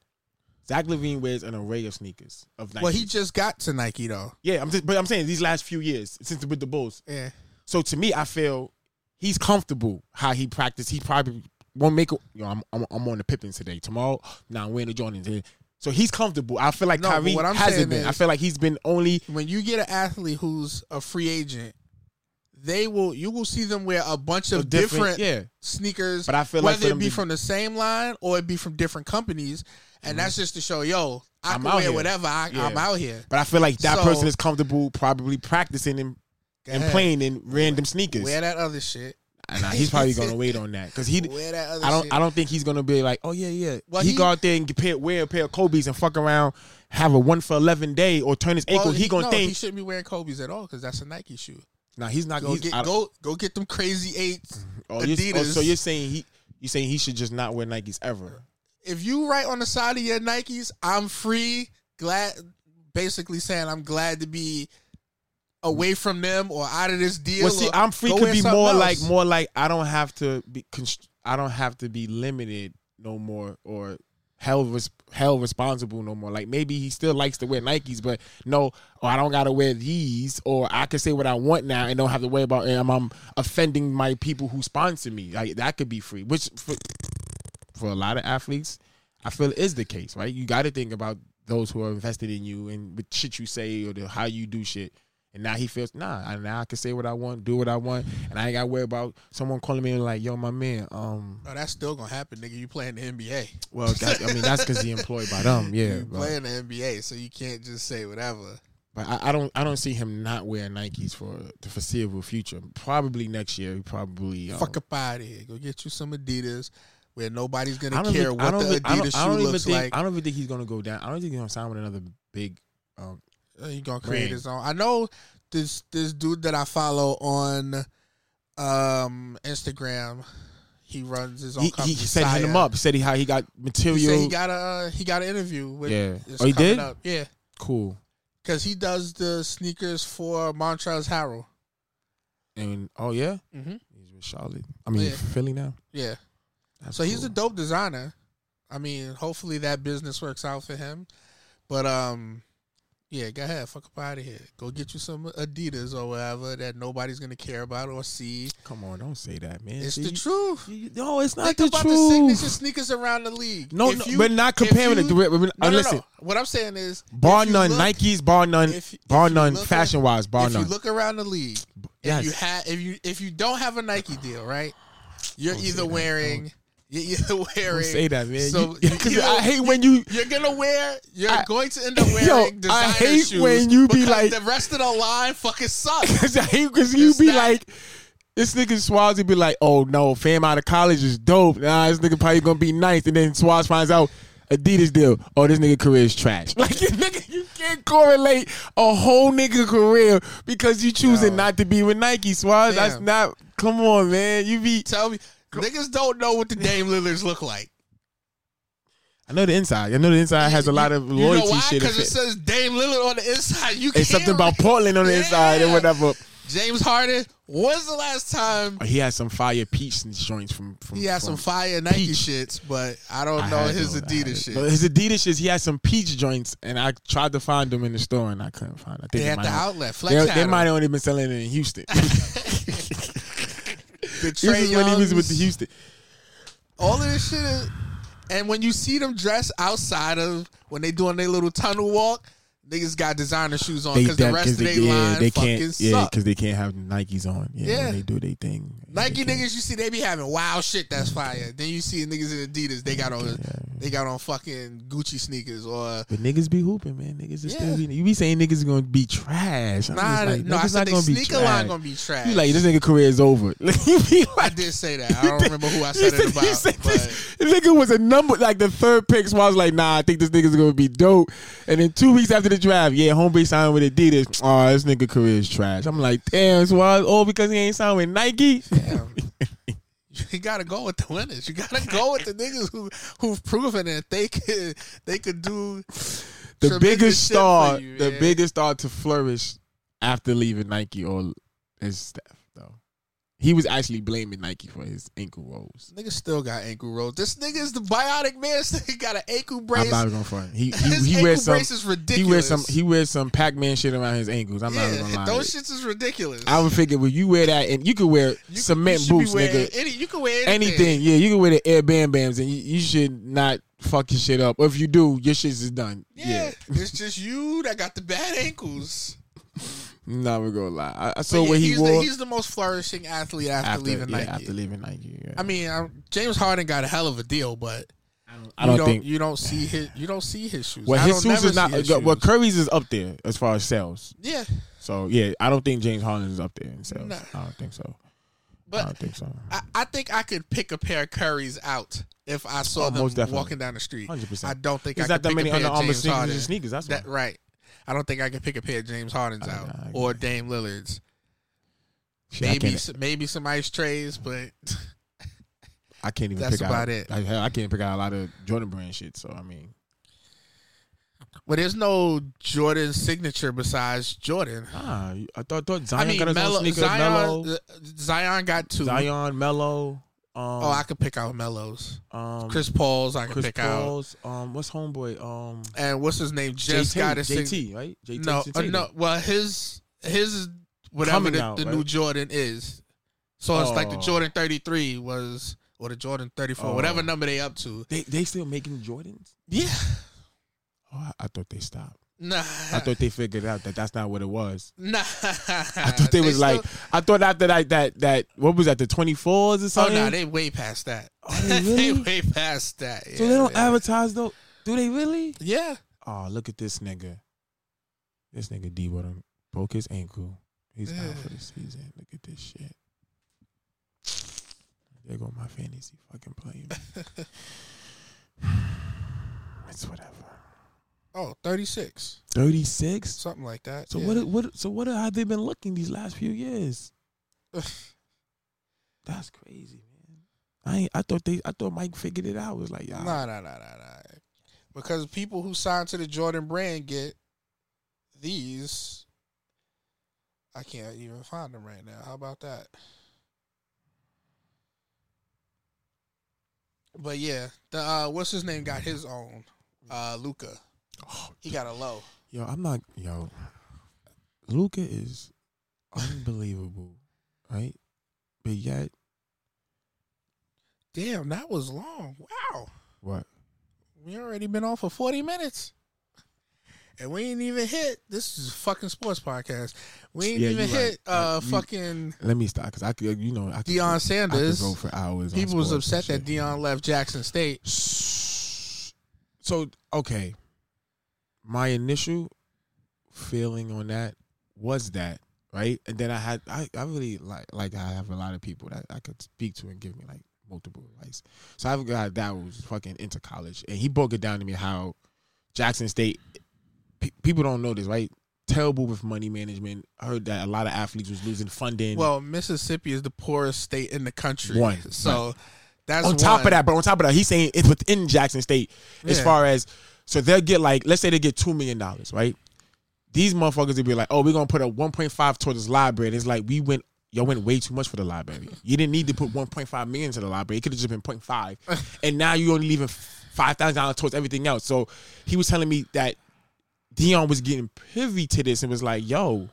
Zach LaVine wears an array of sneakers of Nike. well, he just got to Nike though. yeah. I'm just, but I'm saying these last few years since with the Bulls. Yeah. So to me, I feel he's comfortable how he practiced. He probably won't make. A, you know, I'm, I'm I'm on the Pippens today. Tomorrow, now I'm wearing the Jordans. So he's comfortable. I feel like No, Kyrie what I'm hasn't been. I feel like he's been only. when you get an athlete who's a free agent, they will you will see them wear a bunch of different, yeah. sneakers. But I feel like whether for it be to- from the same line or it be from different companies, and that's mm-hmm. just to show, yo, I I'm can out wear here. whatever. I, Yeah. I'm out here. But I feel like that So- person is comfortable probably practicing and and playing in random sneakers. Wear that other shit. Nah, he's probably gonna wait on that because he. Wear that other I don't. shit. I don't think he's gonna be like, oh yeah, yeah. Well, he, he- go out there and get pair, wear a pair of Kobe's and fuck around, have a one for eleven day, or turn his Well, ankle. he, gonna no, think, he shouldn't be wearing Kobe's at all because that's a Nike shoe. Nah, he's not. Go he's, get go go get them crazy eights. oh, oh, Adidas. so you're saying he? You saying he should just not wear Nikes ever? If you write on the side of your Nikes, I'm free. Glad, basically saying I'm glad to be away from them or out of this deal. Well, see, I'm free could be more else. like more like I don't have to be. Const- I don't have to be limited no more or held res- held responsible no more. Like maybe he still likes to wear Nikes, but no, or I don't gotta wear these, or I can say what I want now and don't have to worry about am I'm offending my people who sponsor me. Like that could be free, which for, for a lot of athletes, I feel is the case, right? You got to think about those who are invested in you and with shit you say or the, how you do shit. And now he feels nah. I- Now I can say what I want, do what I want, and I ain't got to worry about someone calling me and like, "Yo, my man." Um, Oh, that's still gonna happen, nigga. You playing the NBA. well, that, I mean that's because he employed by them, yeah. you playing the NBA, so you can't just say whatever. but I, I don't, I don't see him not wearing Nikes for the foreseeable future. Probably next year. Probably um, Fuck up out of here. Go get you some Adidas where nobody's gonna care even- what the even- I don't- Adidas I don't shoe even looks think, like. I don't even think he's gonna go down. I don't think he's gonna sign with another big. Um, He gonna create his own. I know this this dude that I follow on um Instagram. He runs his own he, company. he said hit him Saya. up. Said he how he got material. He said he got a uh, he got an interview with. Yeah. Oh, he did? Up. Yeah, cool. because he does the sneakers for Montrezl Harrell. And oh yeah, Mm-hmm. he's with Charlotte. I mean Yeah. Philly now. Yeah, That's so he's a dope designer. I mean, hopefully that business works out for him. But um, yeah, go ahead, fuck up out of here. Go get you some Adidas or whatever that nobody's gonna care about or see. Come on, don't say that, man. It's See, the truth. you- you- No, it's not Think the about the signature sneakers around the league. no, If no you- we're not if comparing you- it. To, we're, we're, No, no, listen, no. What I'm saying is, bar if you none, look- Nikes, bar none, if- if bar you none, look at- fashion wise, bar if none. you look around the league, yes. if you have, if you if you don't have a Nike deal, right? You're either wearing, you're either don't say that, man. So You- you I hate when you. You're gonna wear. You're I- going to end up Yo, wearing I hate shoes when you be like- the rest of the line fucking sucks. I hate because you be that- like, this nigga Swazi be like, oh no, fam out of college is dope. Nah, this nigga probably gonna be nice, and then Swaz finds out Adidas deal. Oh, this nigga career is trash. Like you nigga, you can't correlate a whole nigga career because you choosing Yo. not to be with Nike. Swaz, that's not. Come on, man. You be. Tell me, niggas don't know what the Dame Lillards look like. I know the inside. I know the inside has a lot of You know loyalty why? shit. Because it It's says Dame Lillard on the inside. You can't something about Portland on the inside or whatever. James Harden. When's the last time He had some fire peach joints from. from he had from, some fire Nike Peach. shits? But I don't I know had his those, I had Adidas it. shit. But his Adidas shits, he had some peach joints, and I tried to find them in the store, and I couldn't find. Them. I They think at might the have- outlet. Flex They, they might have only been selling it in Houston. The this is when he was with the Houston. All of this shit is, and when you see them dressed outside of when they doing their little tunnel walk, niggas got designer shoes on because the rest of they, their yeah, line they fucking can't, yeah, because they can't have Nikes on. Yeah, Yeah. they do their thing. Nike They niggas, you see, they be having wild shit that's fire. Then you see niggas in Adidas, they got on, Yeah. They got on fucking Gucci sneakers or But niggas be hooping, man. Niggas is Yeah. still be. You be saying niggas is gonna be trash. I'm nah. like, no, I said not they gonna be sneaker trash. line gonna be trash. You like this nigga career is over. be I did say that. I don't remember who I You said it about. said but this, this nigga was a number like the third pick. So I was like, nah, I think this nigga's gonna be dope. And then two weeks after the draft, yeah, homeboy signed with Adidas. Oh, this nigga career is trash. I'm like, damn, so why? Oh, because he ain't signed with Nike. damn. You gotta go with the winners. You gotta go with the niggas who who've proven that they could they could do the biggest star, you, the biggest star to flourish after leaving Nike or is Steph. He was actually blaming Nike for his ankle rolls. Nigga still got ankle rolls. This nigga is the biotic man. Nigga got an ankle brace. I'm not gonna front. He His he, he ankle wears some. is He ridiculous. wears some. He wears some Pac-Man shit around his ankles. I'm not even yeah, gonna lie. those shits is ridiculous. I would figure when you wear that and you could wear You- cement you boots, nigga. Any, you can wear anything. Anything, yeah, you can wear the Air Bam Bams, and you, you should not fuck your shit up. Or if you do, your shit is done. Yeah, Yeah, it's just you that got the bad ankles. not even gonna lie. I, I saw yeah, what he he's, wore the, he's the most flourishing athlete after, after leaving yeah, Nike. after leaving Nike. Yeah. I mean, um, James Harden got a hell of a deal, but I don't you think. you don't see his you don't see his shoes. Well, I his don't shoes is not. see Well, shoes. Curry's is up there as far as sales. yeah, So So yeah, I don't think James Harden is up there in sales. Nah. I don't think so. I don't think so. I, I think I could pick a pair of Currys out if I saw Oh, them most walking down the street. 100%. I don't think There's I not could that pick many a pair Under of Armour James sneakers Harden. sneakers. That's. That right. I don't think I can pick a pair of James Hardens out or Dame Lillard's. Shit, Maybe can't- maybe some ice trays, but I can't even That's pick about out. it. I, I can't pick out a lot of Jordan brand shit. So I mean, well, there's no Jordan signature besides Jordan. ah, I thought thought Zion I mean, got his sneakers. Zion, Melo, uh, Zion got two. Zion, Melo. Um, Oh, I could pick out Melos. um, Chris Paul's I could Chris pick out. Um, what's homeboy? Um, And what's his name? Just JT, got his JT, right? JT, No, uh, no. Well, his his whatever the, out, the right? new Jordan is. So it's like the Oh. Jordan 33 was or the Jordan 34, Oh. whatever number they up to. They they still making Jordans? Yeah. Oh, I, I thought they stopped. Nah. I thought they figured out that that's not what it was. nah. I thought they, was like. I thought after that that that what was that the twenty fours or oh, something? Oh no, they way past that. Oh, they really? way past that. so they don't yeah. advertise though. Do they really? Yeah. Oh, look at this nigga. This nigga Deebo done broke his ankle. He's Yeah. out for the season. Look at this shit. There go my fantasy fucking playing. it's whatever. Oh, 36. Thirty six. Something like that. So yeah. what? What? So what have they been looking these last few years? That's crazy, man. I I thought they. I thought Mike figured it out. It was like, yeah, Nah, nah, nah, nah, nah. Because people who sign to the Jordan brand get these. I can't even find them right now. How about that? But yeah, the uh, what's his name got his own. Uh, Luka. Oh, He got a low. Yo, I'm not. Yo, Luka is unbelievable, right? But yet, Damn, that was long. Wow. what? We already been on for 40 minutes. And we ain't even hit. This is a fucking sports podcast. We ain't Yeah, even you right. hit uh Uh, you- fucking Let me stop because I could, you know, I could, Deion I could Sanders. go for hours. People was upset that. Deion left Jackson State. So okay, my initial feeling on that was that right, and then I had I, I really like like I have a lot of people that I could speak to and give me like multiple advice. So I have a guy that was fucking into college, and he broke it down to me how Jackson State pe- people don't know this right. Terrible with money management. I heard that a lot of athletes was losing funding. Well, Mississippi is the poorest state in the country. One. So that's on top one. of that, but on top of that, he's saying it's within Jackson State as far as so they'll get like let's say they get two million dollars, right? These motherfuckers would be like, oh, we're gonna put a one point five towards this library. And it's like we went y'all went way too much for the library. You didn't need to put one point five million to the library. It could have just been 0.5. and now you're only leaving five thousand dollars towards everything else. So he was telling me that Deion was getting privy to this and was like, yo,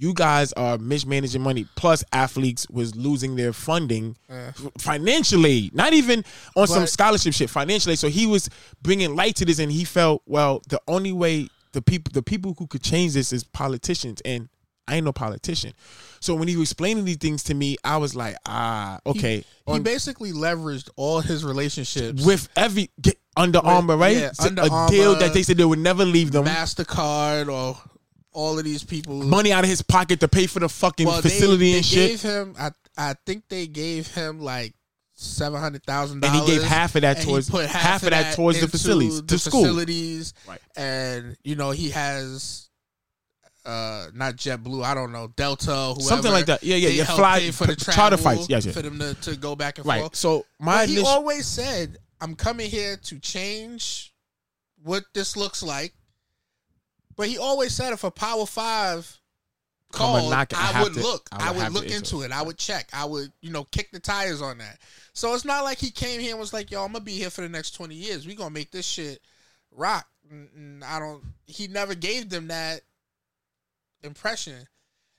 you guys are mismanaging money. Plus, athletes was losing their funding Yeah. financially, not even on some scholarship shit. Financially, so he was bringing light to this, and he felt well. The only way the people, the people who could change this is politicians, and I ain't no politician. So when he was explaining these things to me, I was like, ah, okay. He On- basically leveraged all his relationships with every get, Under Armour, right? yeah, Under a deal that they said they would never leave them. Mastercard or all of these people. Money out of his pocket to pay for the fucking well, facility they, they and shit. Gave him, I, I think they gave him like seven hundred thousand And dollars, he gave half of that towards put half, of that towards the facilities, the to school. facilities, Right. and you know he has. Uh, not JetBlue. I don't know Delta, whoever. Something like that. Yeah, yeah, yeah. Fly for the charter travel flights. Yes, yes. for them to, to go back and Right. forth. So my But he initial, always said, "I'm coming here to change what this looks like." But he always said, if a Power Five called, I I, would to- look. I I would would, have to look into it. I would check. I would, you know, kick the tires on that. So it's not like he came here and was like, "Yo, I'm gonna be here for the next 20 years. We gonna make this shit rock." I don't. He never gave them that impression.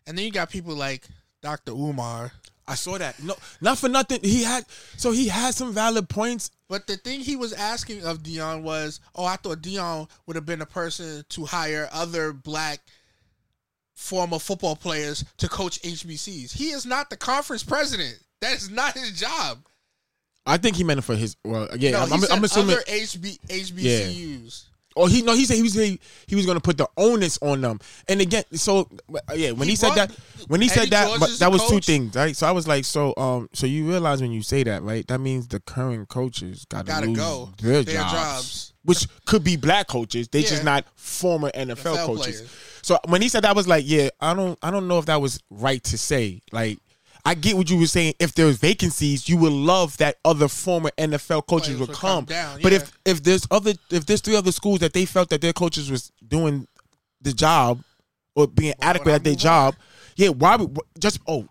And then you got people like Dr. Umar. I saw that. No, not for nothing. He had so he had some valid points. But the thing he was asking of Deion was, oh, I thought Deion would have been a person to hire other black former football players to coach HBCs. He is not the conference president. That is not his job. I think he meant it for his. Well, yeah, no, I'm, I'm, I'm assuming. other HB, HBCUs. Or he no, he said he was he, he was going to put the onus on them. And again, so uh, yeah, when he, He said that, when he said that, George that was two things, right? So I was like, so um, so you realize when you say that, right? That means the current coaches got to go. their, Their jobs, jobs. which could be black coaches. They just not former NFL, NFL coaches. players. So when he said that, I was like, yeah, I don't, I don't know if that was right to say. Like, I get what you were saying. If there's vacancies, you would love that other former NFL coaches would would come. come But yeah. if if there's other, if there's three other schools that they felt that their coaches was doing the job or being adequate at their on? job, yeah, why would just oh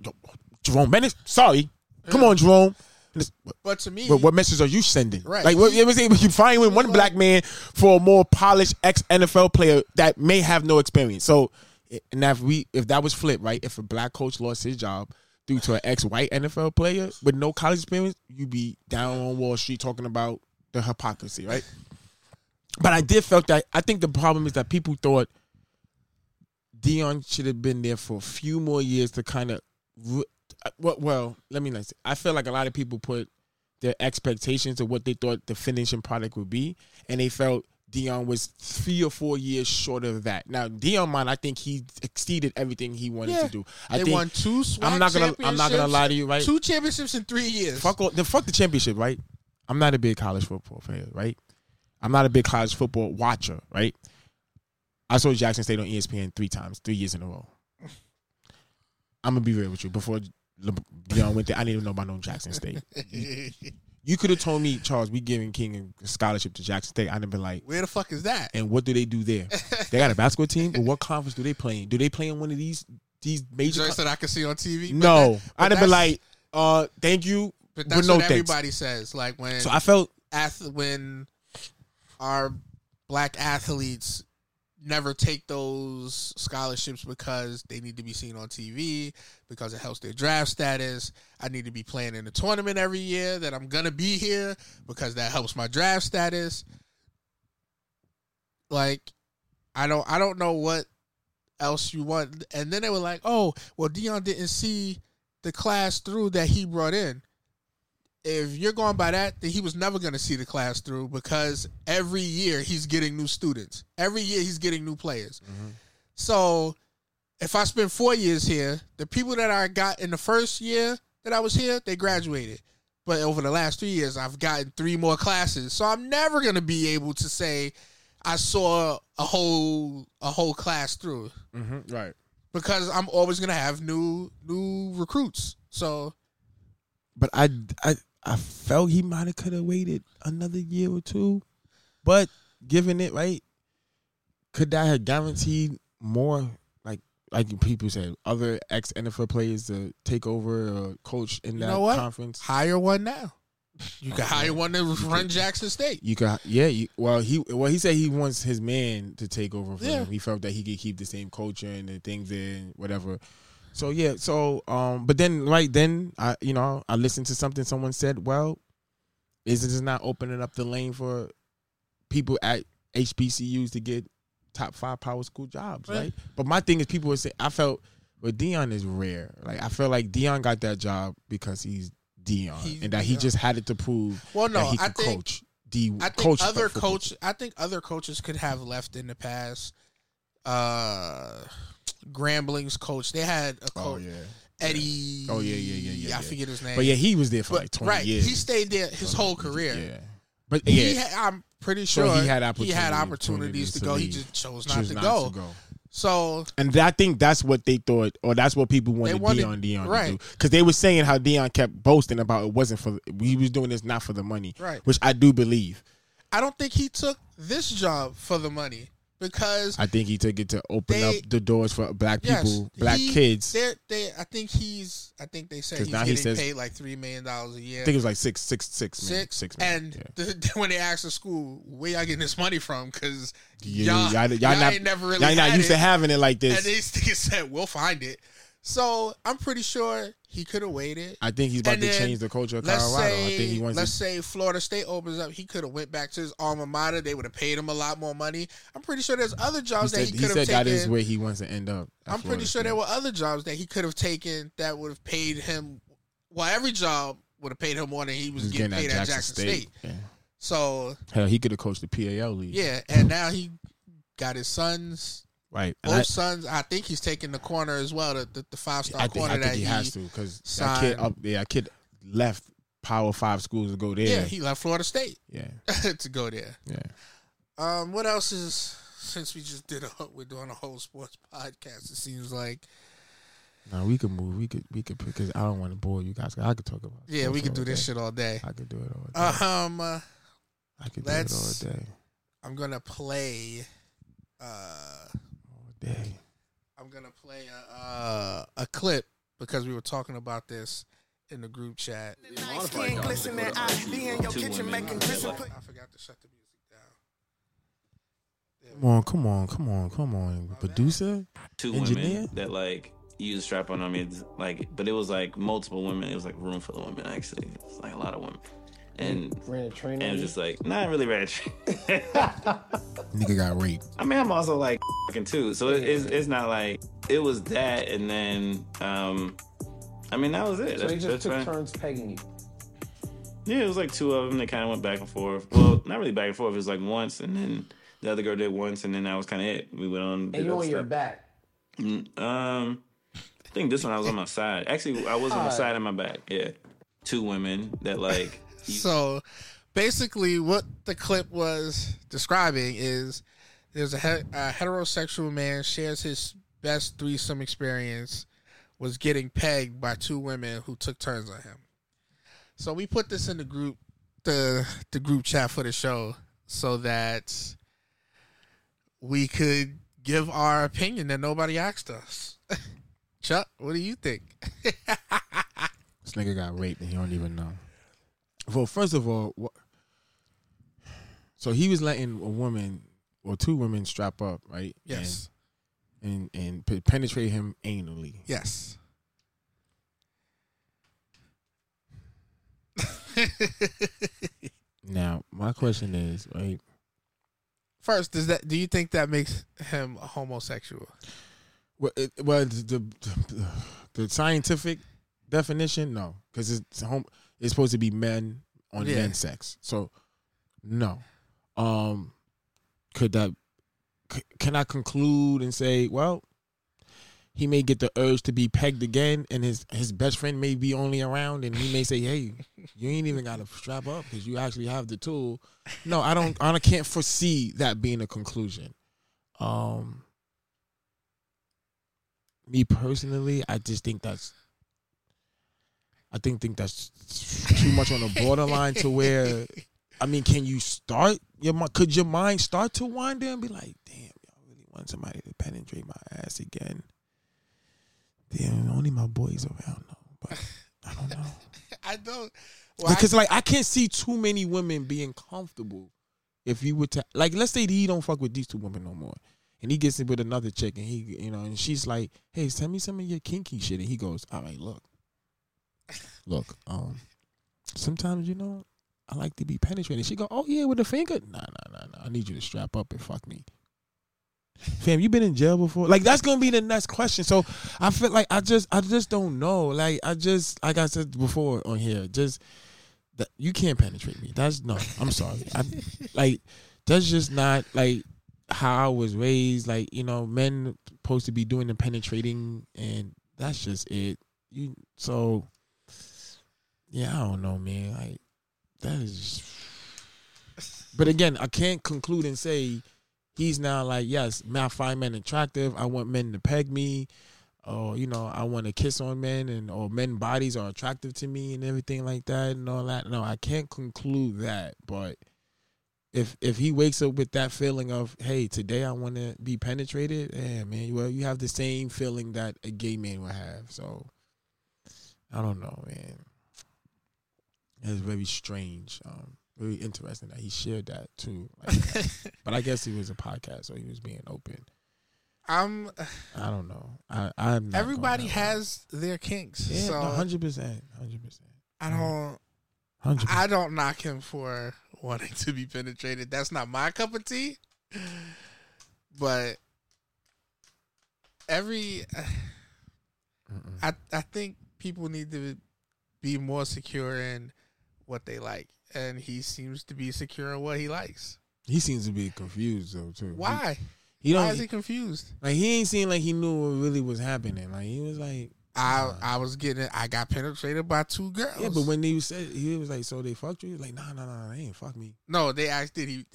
Jerome Bennett? Sorry, come on, Jerome. But to me, But what message are you sending? Right. Like, what, you know what I'm saying? You find with one black man for a more polished ex NFL player that may have no experience. So, and if we, if that was flipped, right? If a black coach lost his job to an ex white NFL player with no college experience, you'd be down on Wall Street talking about the hypocrisy, right? But I did felt that I think the problem is that people thought Deion should have been there for a few more years to kind of. Uh, well, well, let me not say. I feel like a lot of people put their expectations of what they thought the finishing product would be, and they felt Deion was three or four years short of that. Now, Deion, man, I think he exceeded everything he wanted Yeah. to do. I they think won two. I'm not gonna I'm not gonna lie to you, right? Two championships in three years. Fuck all, the fuck the championship, right? I'm not a big college football fan, right? I'm not a big college football watcher, right? I saw Jackson State on ESPN three times, three years in a row. I'm gonna be real with you. Before Deion went there, I didn't even know about no Jackson State. You could have told me, Charles, we giving King a scholarship to Jackson State. I'd have been like, Where the fuck is that? and what do they do there? they got a basketball team, but what conference do they play in? Do they play in one of these these major? Joints that I can see on TV. No, that- I'd have been like, uh, thank you, but but, that's no what thanks. everybody says. Like when So I felt ath- when our black athletes never take those scholarships because they need to be seen on TV because it helps their draft status. I need to be playing in the tournament every year that I'm gonna be here because that helps my draft status. Like, I don't I don't know what else you want. And then they were like, "Oh, well, Deion didn't see the class through that he brought in." If you're going by that, then he was never going to see the class through because every year he's getting new students. Every year he's getting new players. Mm-hmm. So if I spend four years here, the people that I got in the first year that I was here, they graduated. But over the last three years, I've gotten three more classes. So I'm never going to be able to say I saw a whole a whole class through mm-hmm. right. because I'm always going to have new new recruits. So But I, I, I felt he might have could have waited another year or two. But given it right, could that have guaranteed more? Like like people said, other ex NFL players to take over or coach in You that conference. hire one now. You can hire one to run Jackson State. You could, yeah. You, well, he well he said he wants his man to take over for Yeah. him. He felt that he could keep the same culture and the things and whatever. So yeah, so um, but then right then I you know I listened to something someone said. Well, is this not opening up the lane for people at HBCUs to get top five power school jobs, Right. right? But my thing is, people were saying I felt well Deion is rare. Like I felt like Deion got that job because he's Deion, He's and that he just had it to prove Well, no, that he I could think coach. D I think coach other coach. I think other coaches could have left in the past. Uh, Grambling's coach. They had a Oh coach, yeah. Eddie. Oh, yeah, yeah, yeah, yeah, I forget his name. But yeah, he was there for But- like twenty right. years. He stayed there his whole career. Yeah. But He yeah, had, I'm pretty So sure he had he had opportunities- opportunities to to go. He just chose not, choose to, not go. to go. So And I think that's what they thought, or that's what people wanted, wanted- Deion Deion right. to do, because they were saying how Deion kept boasting about it wasn't for he was doing this not for the money, Right. Which I do believe. I don't think he took this job for the money because I think he took it to open They- up the doors for black Yes, people, black he- kids. They, I think he's. I think they said he's now he getting says- paid like three million dollars a year. I think it was like six, six, six, six, six. man. six, six, man. and yeah. the, when they asked the school, "Where y'all getting this money from?" Because Yeah, y'all, y'all, y'all, not, ain't never really y'all not used it. to having it like this. these niggas said, "We'll find it." So I'm pretty sure he could have waited. I think he's about And to change the culture of Colorado. say, I think he wants let's to say Florida State opens up. He could have went back to his alma mater. They would have paid him a lot more money. I'm pretty sure there's other He jobs that said, he he could have said that is taken. where he wants to end up. I'm pretty sure State. there were other jobs that he could have taken that would have paid him. Well, every job would have paid him more than he was He's getting getting paid at Jackson State. Yeah. So Hell, he could have coached the PAL league. yeah, and now he got his sons, right. both I- sons. I think he's taking the corner as well, the, the, the five star corner I think that he has to because that kid signed. up there, that kid left Power Five schools to go there. Yeah, he left Florida State yeah, to go there. yeah. Um, what else is since we just did a we're doing a whole sports podcast? It seems like No, we could move. We could. We could because I don't want to bore you guys. I could talk about. yeah, we could do this day. shit all day. I could do it all day. Um, uh, I could do it all day. I'm gonna play. Uh, All day. I'm gonna play a uh, a clip because we were talking about this in the group chat. Skin I be in your kitchen making grits and put- I forgot to shut the music down. Come on, come on, come on, come on, producer. two Engineer? women that like used strap on on me. Like, but it was like multiple women. It was like room full of women actually. It's like a lot of women. And Ran a train and it on was you? just like not really rad. Nigga got raped. I mean, I'm also like fucking too, so it, it's it's not like it was that, and then um, I mean that was it. So That's, he just took fine. turns pegging you. Yeah, it was like two of them. They kind of went back and forth. Well, not really back and forth. It was like once, and then the other girl did once, and then that was kind of it. We went on. And you on your back. Mm, Um, I think this one I was on my side. Actually, I was on my side and my back. Yeah, two women that like. So basically, what the clip was describing is there's a, he- a heterosexual man shares his best threesome experience was getting pegged by two women who took turns on him. So we put this in the group, the the group chat for the show, so that we could give our opinion that nobody asked us. Chuck, what do you think? This nigga got raped and he don't even know. Well, first of all, what, so he was letting a woman or two women strap up, right? yes, And and, and penetrate him anally. yes. Now, my question is, right? First, does that do you think that makes him a homosexual? Well, it, well, the, the the scientific definition, no, because it's home. It's supposed to be men on Yeah. men's sex. So, no. Um, could that? c- Can I conclude and say, well, he may get the urge to be pegged again, and his his best friend may be only around, and he may say, hey, you ain't even got to strap up because you actually have the tool. No, I don't. I can't foresee that being a conclusion. Um me personally, I just think that's I think think that's too much on the borderline to where I mean, can you start your mi- could your mind start to wind there and be like, damn, I really want somebody to penetrate my ass again. Damn, only my boys around though, but I don't know. I don't. Well, because like I can't see too many women being comfortable if you were to like let's say he don't fuck with these two women no more. And he gets it with another chick and he you know, and she's like, Hey, send me some of your kinky shit and he goes, All right, look. Look, um sometimes, you know, I like to be penetrated. She go, Oh yeah, with a finger? Nah, nah, nah, nah. I need you to strap up and fuck me. Fam, you been in jail before? Like that's gonna be the next question. So I feel like I just I just don't know. Like I just like I said before on here, just that you can't penetrate me. That's no. I'm sorry. I like that's just not like how I was raised. Like you know, men supposed to be doing the penetrating, and that's just it. You so yeah. I don't know, man. Like that is. But again, I can't conclude and say he's now like yes, I find men attractive. I want men to peg me or you know I want to kiss on men and or men bodies are attractive to me and everything like that and all that. No, I can't conclude that, but if if he wakes up with that feeling of hey today I want to be penetrated, yeah man, well you have the same feeling that a gay man would have. So I don't know, man. It's very strange. Um, very interesting that he shared that too. Like that. but I guess he was a podcast, so he was being open. I'm. I don't know. I I'm Everybody has their kinks, yeah, hundred percent, hundred percent, I don't. hundred I don't knock him for wanting to be penetrated. That's not my cup of tea. But every, I I think people need to be more secure in what they like and he seems to be secure in what he likes. He seems to be confused though too. Why? He, he Why is he confused? like he ain't seem like he knew what really was happening. Like he was like, I I was getting I got penetrated by two girls. yeah, but when he said he was like, so they fucked you. He was like, nah, nah, nah, they ain't fuck me. no, they asked did he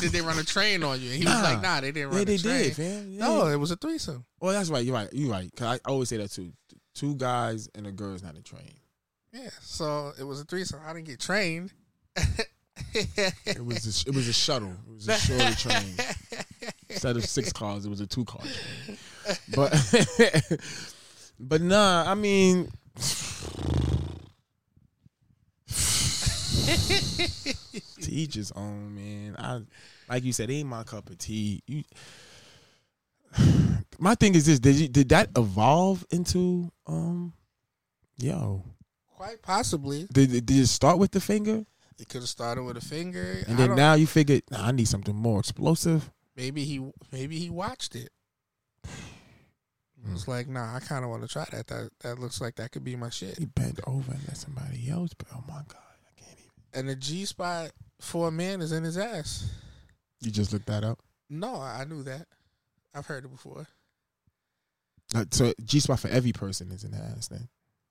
did they run a train on you? And he was like, nah, they didn't run Yeah, a they train. did, fam. Yeah. No, it was a threesome. Well, that's right. You're right. You're right. Cause I always say that too. Two guys and a girl is not a train. Yeah, so it was a threesome. I didn't get trained. It was a, it was a shuttle. It was a shorter train. Instead of six cars, it was a two car train. But but nah, I mean to each his own, man. I like you said, ain't my cup of tea. You my thing is this: did you, did that evolve into um, yo? Quite possibly, Did, did it start with the finger, it could have started with a finger. and then now you figured, nah, I need something more explosive? maybe he maybe he watched it. It's like, nah, I kind of want to try that. That that looks like that could be my shit. He bent over and let somebody else. But oh my god, I can't even. And the G spot for a man is in his ass. You just looked that up. No, I knew that. I've heard it before. Uh, so G spot for every person is in the ass. Then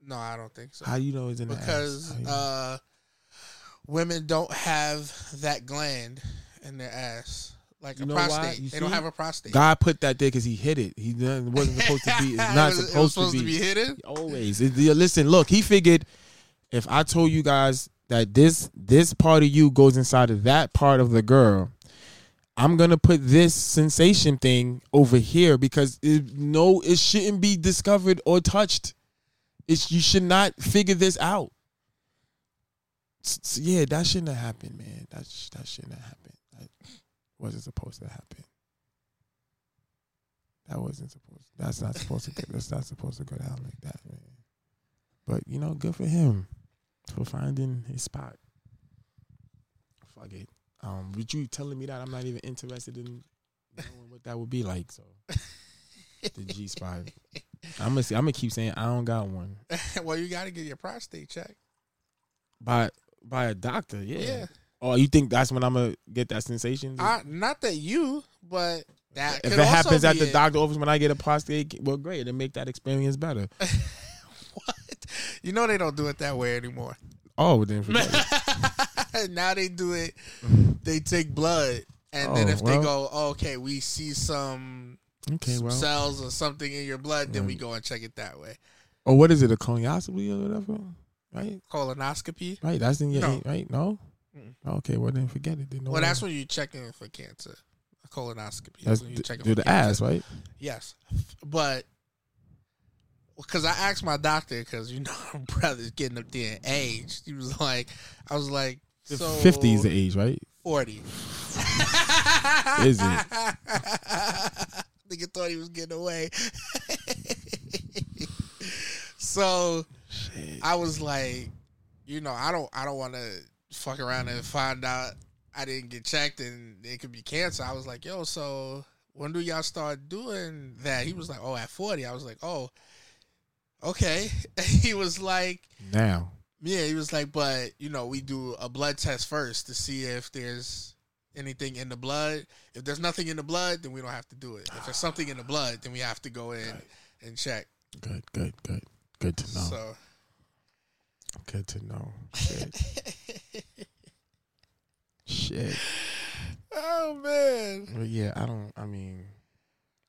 No, I don't think so. how you know it's in the because ass? How you know? uh, women don't have that gland in their ass like You a prostate. They don't have a prostate. God put that there because He hit it. He wasn't supposed to be. It's not It was- supposed, it supposed to be. hidden. Always. It- listen, look. He figured if I told you guys that this this part of you goes inside of that part of the girl, I'm gonna put this sensation thing over here because it, no, it shouldn't be discovered or touched. It's you should not figure this out. S- s- yeah, that shouldn't have happened, man. That sh- that shouldn't have happened. That wasn't supposed to happen. That wasn't supposed. That's not supposed to. Go, that's not supposed to go down like that, man. But you know, good for him for finding his spot. Fuck it. Um, with you telling me that, I'm not even interested in knowing what that would be like. So the G spot. I'm gonna see. I'm gonna keep saying I don't got one well, you got to get your prostate checked. by by a doctor. Yeah. Yeah. Oh, you think that's when I'm gonna get that sensation? I, not that you, but that if it happens at the it. doctor office when I get a prostate, well, great. It make that experience better. what? You know they don't do it that way anymore. Oh, then now they do it. They take blood, and then Oh, if they go, oh, okay, we see some, Okay, well, cells or something in your blood, then we go and check it that way. or what is it? A colonoscopy or whatever? Right, Colonoscopy. right. That's in your No. right. No. Okay, well then forget it. Then no Well, that's when you're checking for cancer. A colonoscopy. that's That's when you're checking through for the cancer. ass, right? Yes, but because I asked my doctor because you know my brother's getting up there in age. He was like, I was like, so Fifty is the age, right? forty. Is it? Nigga thought he was getting away. so I was like, you know, I don't, I don't want to fuck around and find out I didn't get checked and it could be cancer. I was like, yo, so when do y'all start doing that? He was like, oh, at forty. I was like, oh, okay. he was like, Now, yeah, he was like, but you know, we do a blood test first to see if there's anything in the blood. If there's nothing in the blood, then we don't have to do it. If there's something in the blood, then we have to go in and check. good, good, good, good to know. So Good to know. Shit, shit. Oh man. But yeah, I don't. I mean,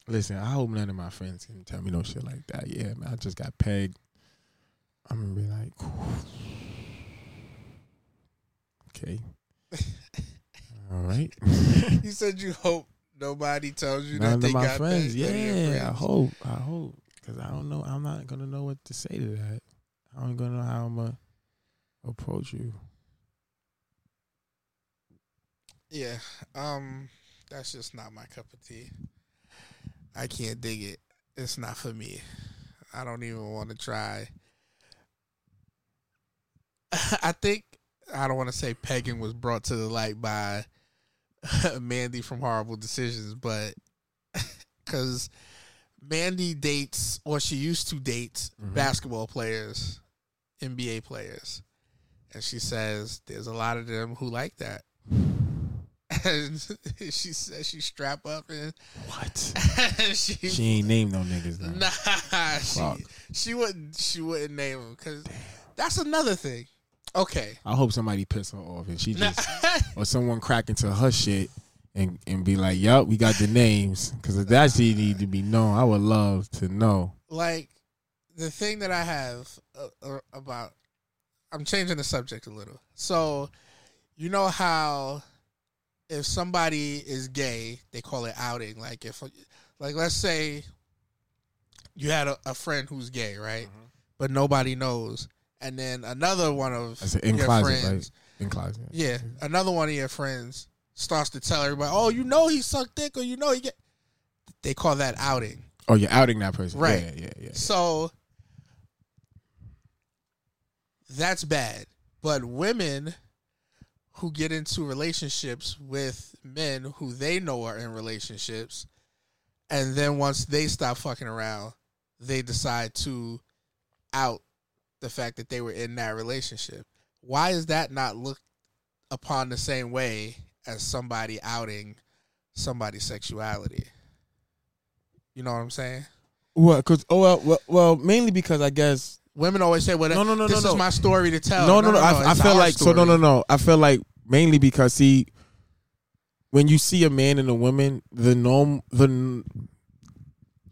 listen. I hope none of my friends can tell me no shit like that. Yeah, man. I just got pegged. I'm gonna be like, okay, all right. You said you hope nobody tells you None that they my got friends. that- none of your Yeah, I hope. I hope because I don't know. I'm not gonna know what to say to that. I don't gonna know how I'm gonna approach you. Yeah. Um that's just not my cup of tea. I can't dig it. It's not for me. I don't even want to try. I think I don't want to say pegging was brought to the light by Mandy from Whoreible Decisions, but cuz Mandy dates or she used to date Mhm. basketball players, NBA players. and she says there's a lot of them who like that. And she says she strap up and What? she, She ain't named no niggas. Though. nah Fuck. she she wouldn't she wouldn't name them because that's another thing. Okay, I hope somebody piss her off and she just or someone crack into her shit and and be like, "Yup, we got the names." Because if that shit need to be known, I would love to know. like the thing that I have uh, uh, about I'm changing the subject a little. So, you know how if somebody is gay, they call it outing. Like if like let's say you had a, a friend who's gay, right? But nobody knows. And then another one of I said in your closet, friends, right? In closet. yeah, another one of your friends starts to tell everybody, "Oh, you know he sucked dick, or you know he get." They call that outing. Oh, you're outing that person, Right. Yeah, yeah, yeah. So that's bad. But women who get into relationships with men who they know are in relationships, and then once they stop fucking around, they decide to out the fact that they were in that relationship. Why is that not looked upon the same way as somebody outing somebody's sexuality? You know what I'm saying? Well, cause oh well, well, well, mainly because I guess Women always say, "Well, No, no, no, this no, is no. my story to tell." no, no, no. I, I feel like so. No, no, no. I feel like mainly because see, when you see a man and a woman, the norm, the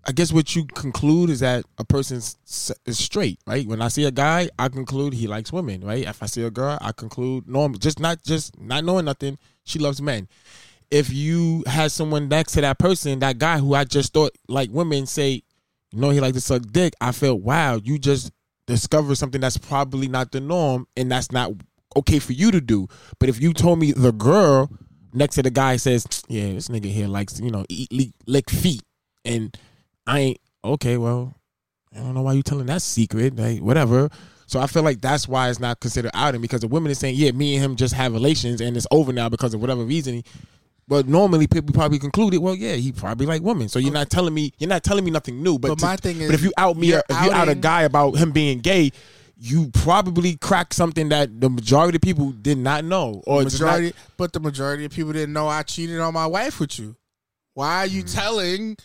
I guess what you conclude is that a person is straight, right? When I see a guy, I conclude he likes women, right? If I see a girl, I conclude normal, just not just not knowing nothing. She loves men. If you had someone next to that person, that guy who I just thought like women, say, you know, he like to suck dick. I felt wow, you just discovered something that's probably not the norm, and that's not okay for you to do. But if you told me the girl next to the guy says, yeah, this nigga here likes you know eat lick, lick feet, and I ain't okay. Well, I don't know why you telling that secret, like whatever. So I feel like that's why it's not considered outing because the women is saying, yeah, me and him just have relations and it's over now because of whatever reason. But normally people probably concluded, well, yeah, he probably like women. So you're not telling me, you're not telling me nothing new. But, But to- my thing is, but if you out me, if you out a guy about him being gay, you probably cracked something that the majority of people did not know, or just not- majority, but the majority of people didn't know I cheated on my wife with you. Why are you Mm. telling?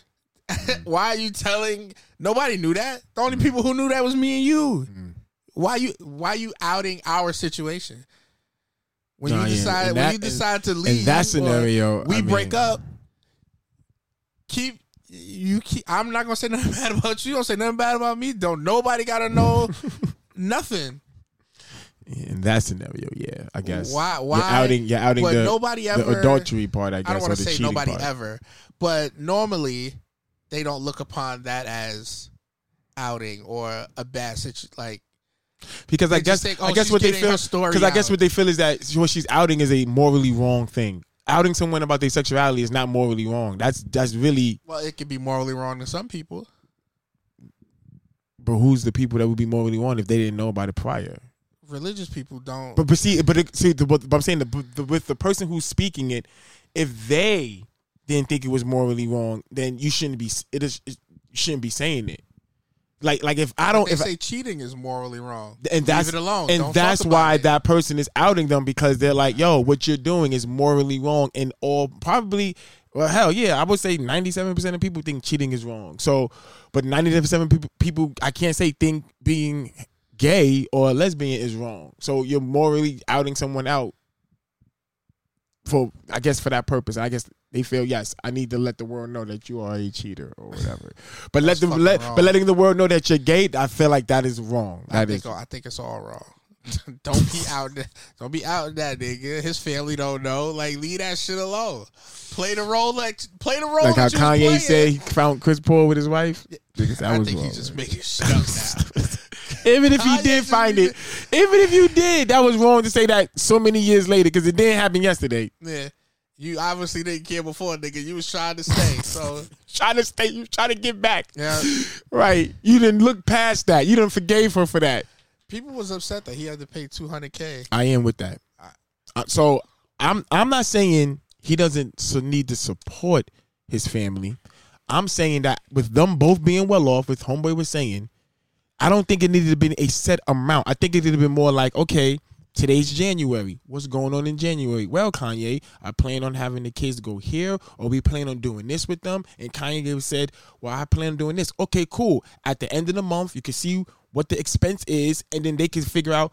why are you telling? Nobody knew that. The Mm. only people who knew that was me and you. Why you? Why you outing our situation? When Nah, you yeah, decide, when that- you decide to leave, in that or scenario, we I break mean- up. Keep you keep. I'm not gonna say nothing bad about you. Don't say nothing bad about me. Don't nobody gotta know nothing. in that scenario, yeah, I guess. Why- why- You're outing, you're outing but the, nobody the ever- adultery part, I guess, I don't or want the to say cheating nobody part. ever, but normally they don't look upon that as outing or a bad situation. Like Because I guess think, oh, I guess what they feel because I guess what they feel is that what she's outing is a morally wrong thing. Outing someone about their sexuality is not morally wrong. That's that's really. well, it could be morally wrong to some people. But who's the people that would be morally wrong if they didn't know about it prior? Religious people don't. But but see, but it, see, the, but, but I'm saying the, the with the person who's speaking it, if they didn't think it was morally wrong, then you shouldn't be. It is it, shouldn't be saying it. Like like if I don't they if say cheating is morally wrong. and that's Leave it alone. and Don't that's why it. that person is outing them because they're like, "Yo, what you're doing is morally wrong," and all probably, well, hell yeah, I would say 97 percent of people think cheating is wrong. So, but 97 people, people, I can't say think being gay or lesbian is wrong. So you're morally outing someone out for, I guess, for that purpose. I guess they feel yes, I need to let the world know that you are a cheater or whatever. But let them let, wrong. but letting the world know that you're gay, I feel like that is wrong. I That is think I think it's all wrong. don't be out. there- Don't be out that nigga. His family don't know. Like leave that shit alone. Play the role like play the role. like how that you was Kanye said he found Chris Paul with his wife. Niggas, that I was think wrong. he's just making shit up now. even if he did find it, even if you did, that was wrong to say that so many years later because it didn't happen yesterday. yeah, you obviously didn't care before, nigga. You was trying to stay. So Trying to stay, you trying to get back, yeah, right? You didn't look past that. You didn't forgave her for that. people was upset that he had to pay two hundred k. I am with that. Uh, so I'm I'm not saying he doesn't need to support his family. I'm saying that with them both being well off, with homeboy was saying, I don't think it needed to be a set amount. I think it needed to be more like, okay, Today's January. What's going on in January? Well, Kanye, I plan on having the kids go here, or we plan on doing this with them. And Kanye said, Well, I plan on doing this. Okay, cool. At the end of the month, you can see what the expense is, and then they can figure out.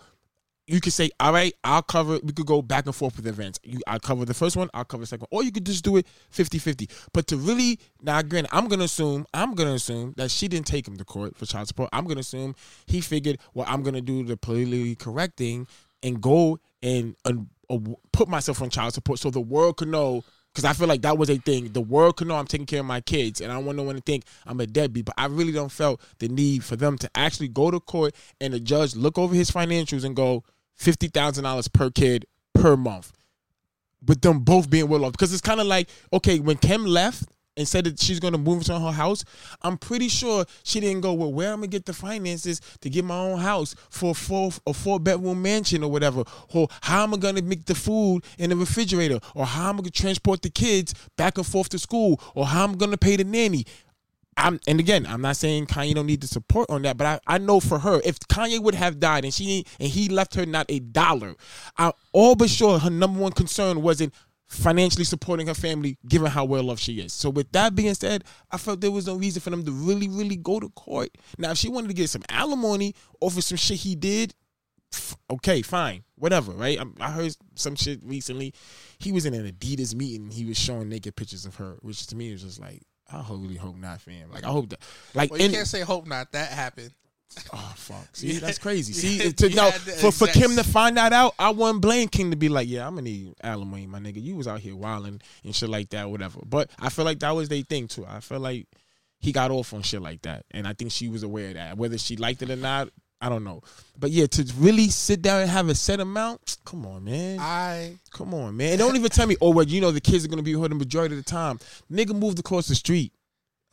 You could say, All right, I'll cover We could go back and forth with events. You I'll cover the first one, I'll cover the second one. Or you could just do it 50-50. But to really now granted, I'm gonna assume, I'm gonna assume that she didn't take him to court for child support. I'm gonna assume he figured, well, I'm gonna do the politically correct thing and go and uh, uh, put myself on child support so the world could know. Because I feel like that was a thing. The world could know I'm taking care of my kids, and I want no one to think I'm a deadbeat. But I really don't felt the need for them to actually go to court and the judge look over his financials and go fifty thousand dollars per kid per month, with them both being well off. Because it's kind of like okay, when Kim left and said that she's gonna move into her house, I'm pretty sure she didn't go, well, where am I'm gonna get the finances to get my own house for a four a four bedroom mansion or whatever, or how am I gonna make the food in the refrigerator, or how am I gonna transport the kids back and forth to school, or how am I'm gonna pay the nanny. I'm, and again, I'm not saying Kanye don't need the support on that, but I, I know for her, if Kanye would have died and she and he left her not a dollar, I'm all but sure her number one concern wasn't financially supporting her family, given how well loved she is. So with that being said, I felt there was no reason for them to really, really go to court. Now, if she wanted to get some alimony over some shit he did, okay, fine, whatever, right? I, I heard some shit recently. He was in an Adidas meeting. He was showing naked pictures of her, which to me was just like, I really hope not, fam. Like I hope that, like, Well, you can't say hope not. That happened. Oh fuck! See, Yeah. that's crazy. Yeah, See, to you know had the for, for Kim to find that out, I wouldn't blame Kim to be like, "Yeah, I'm gonna need alimony, my nigga. You was out here wilding and shit like that, whatever." But I feel like that was their thing too. I feel like he got off on shit like that, and I think she was aware of that. Whether she liked it or not, I don't know. But yeah, to really sit down and have a set amount, come on, man. I Come on, man. And don't even tell me, oh, well, you know, the kids are gonna be here the majority of the time. Nigga moved across the street.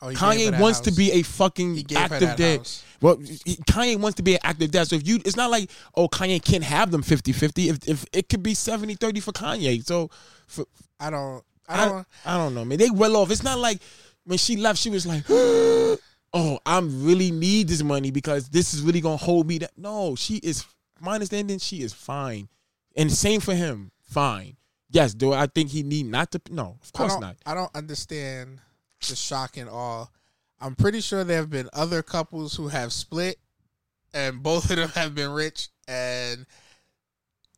oh, he gave her Kanye wants to be a fucking He gave her active dad. house. Well, he- Kanye wants to be an active dad. So if you, it's not like, oh, Kanye can't have them 50-50. If, if it could be 70-30 for Kanye. So for, I don't. I I, don't. I, don't know, man. They well off. It's not like when she left, she was like, oh, I really need this money because this is really going to hold me. That No, she is, my understanding, she is fine. And same for him, fine. Yes, do I think he need not to? No, of course don't. I don't understand the shock and awe. I'm pretty sure there have been other couples who have split, and both of them have been rich, and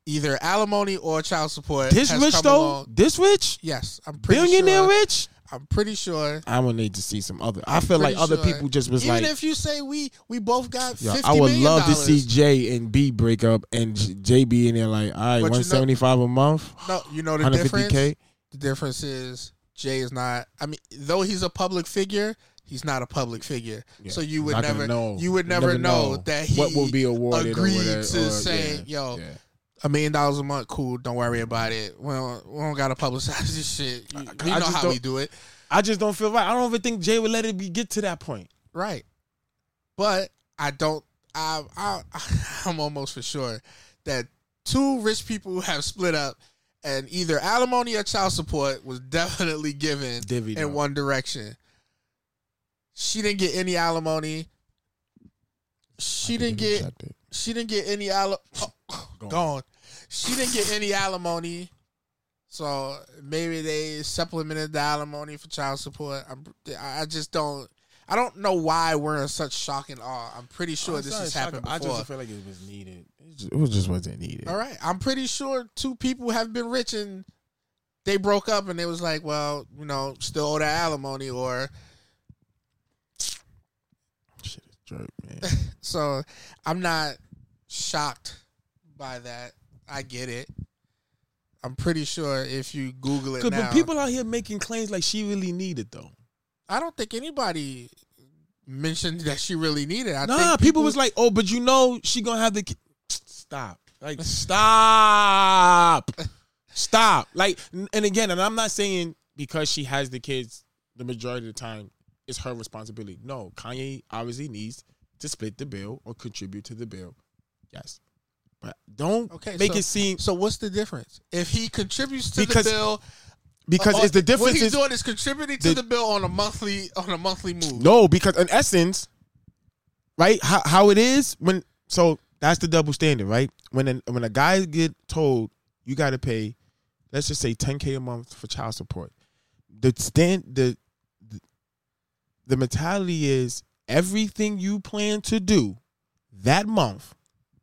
either alimony or child support. This has rich come though? along. This rich? Yes, I'm pretty sure. Billionaire sure. rich? I'm pretty sure. I would need to see some other. I I'm feel like other sure- people just was like. Even like, if you say we we both got Yo, fifty I would love to see dollars. J and B break up and J be in there like, all right, But you know- one seventy five a month, No, you know the difference. k. The difference is Jay is not. I mean, though he's a public figure, he's not a public figure. Yeah, so you would never know. You would never, never know, know that he what will be awarded or agreed whatever, to or- say, yeah, "Yo, yeah. A million dollars a month, cool. Don't worry about it. We don't, we don't gotta publicize this shit. You, know how we don't- it, I just don't feel right. I don't even think Jay would let it be get to that point. right? But I don't. I, I I'm almost for sure that two rich people have split up, and either alimony or child support was definitely given Divvied in up. one direction. She didn't get any alimony. She didn't get. She didn't get any al- oh, Gone. gone. She didn't get any alimony. So maybe they supplemented the alimony for child support. I'm, I just don't. I don't know why we're in such shock and awe. I'm pretty oh, sure this has happened I just feel like it was needed. It just, it was just wasn't needed. All right, I'm pretty sure two people have been rich and they broke up, and it was like, well, you know, still owe that alimony, or Shit is jerk, man. so. I'm not shocked by that. I get it. I'm pretty sure if you Google it now, but people out here making claims like she really needed though. I don't think anybody mentioned that she really needed. I nah, think people, was like, oh, but you know she gonna have the. ki-" Stop. Like, stop. Stop. Like, and again, and I'm not saying because she has the kids, the majority of the time, it's her responsibility. No, Kanye obviously needs to split the bill or contribute to the bill. Yes. But don't Okay, make so- it seem So what's the difference if he contributes to Because the bill? because uh, it's the difference What he's is doing is contributing to the- the bill on a monthly on a monthly move. No, because in essence, right? How how it is when so That's the double standard, right? When a, when a guy get told you got to pay, let's just say 10k a month for child support. The stand the the, the mentality is everything you plan to do that month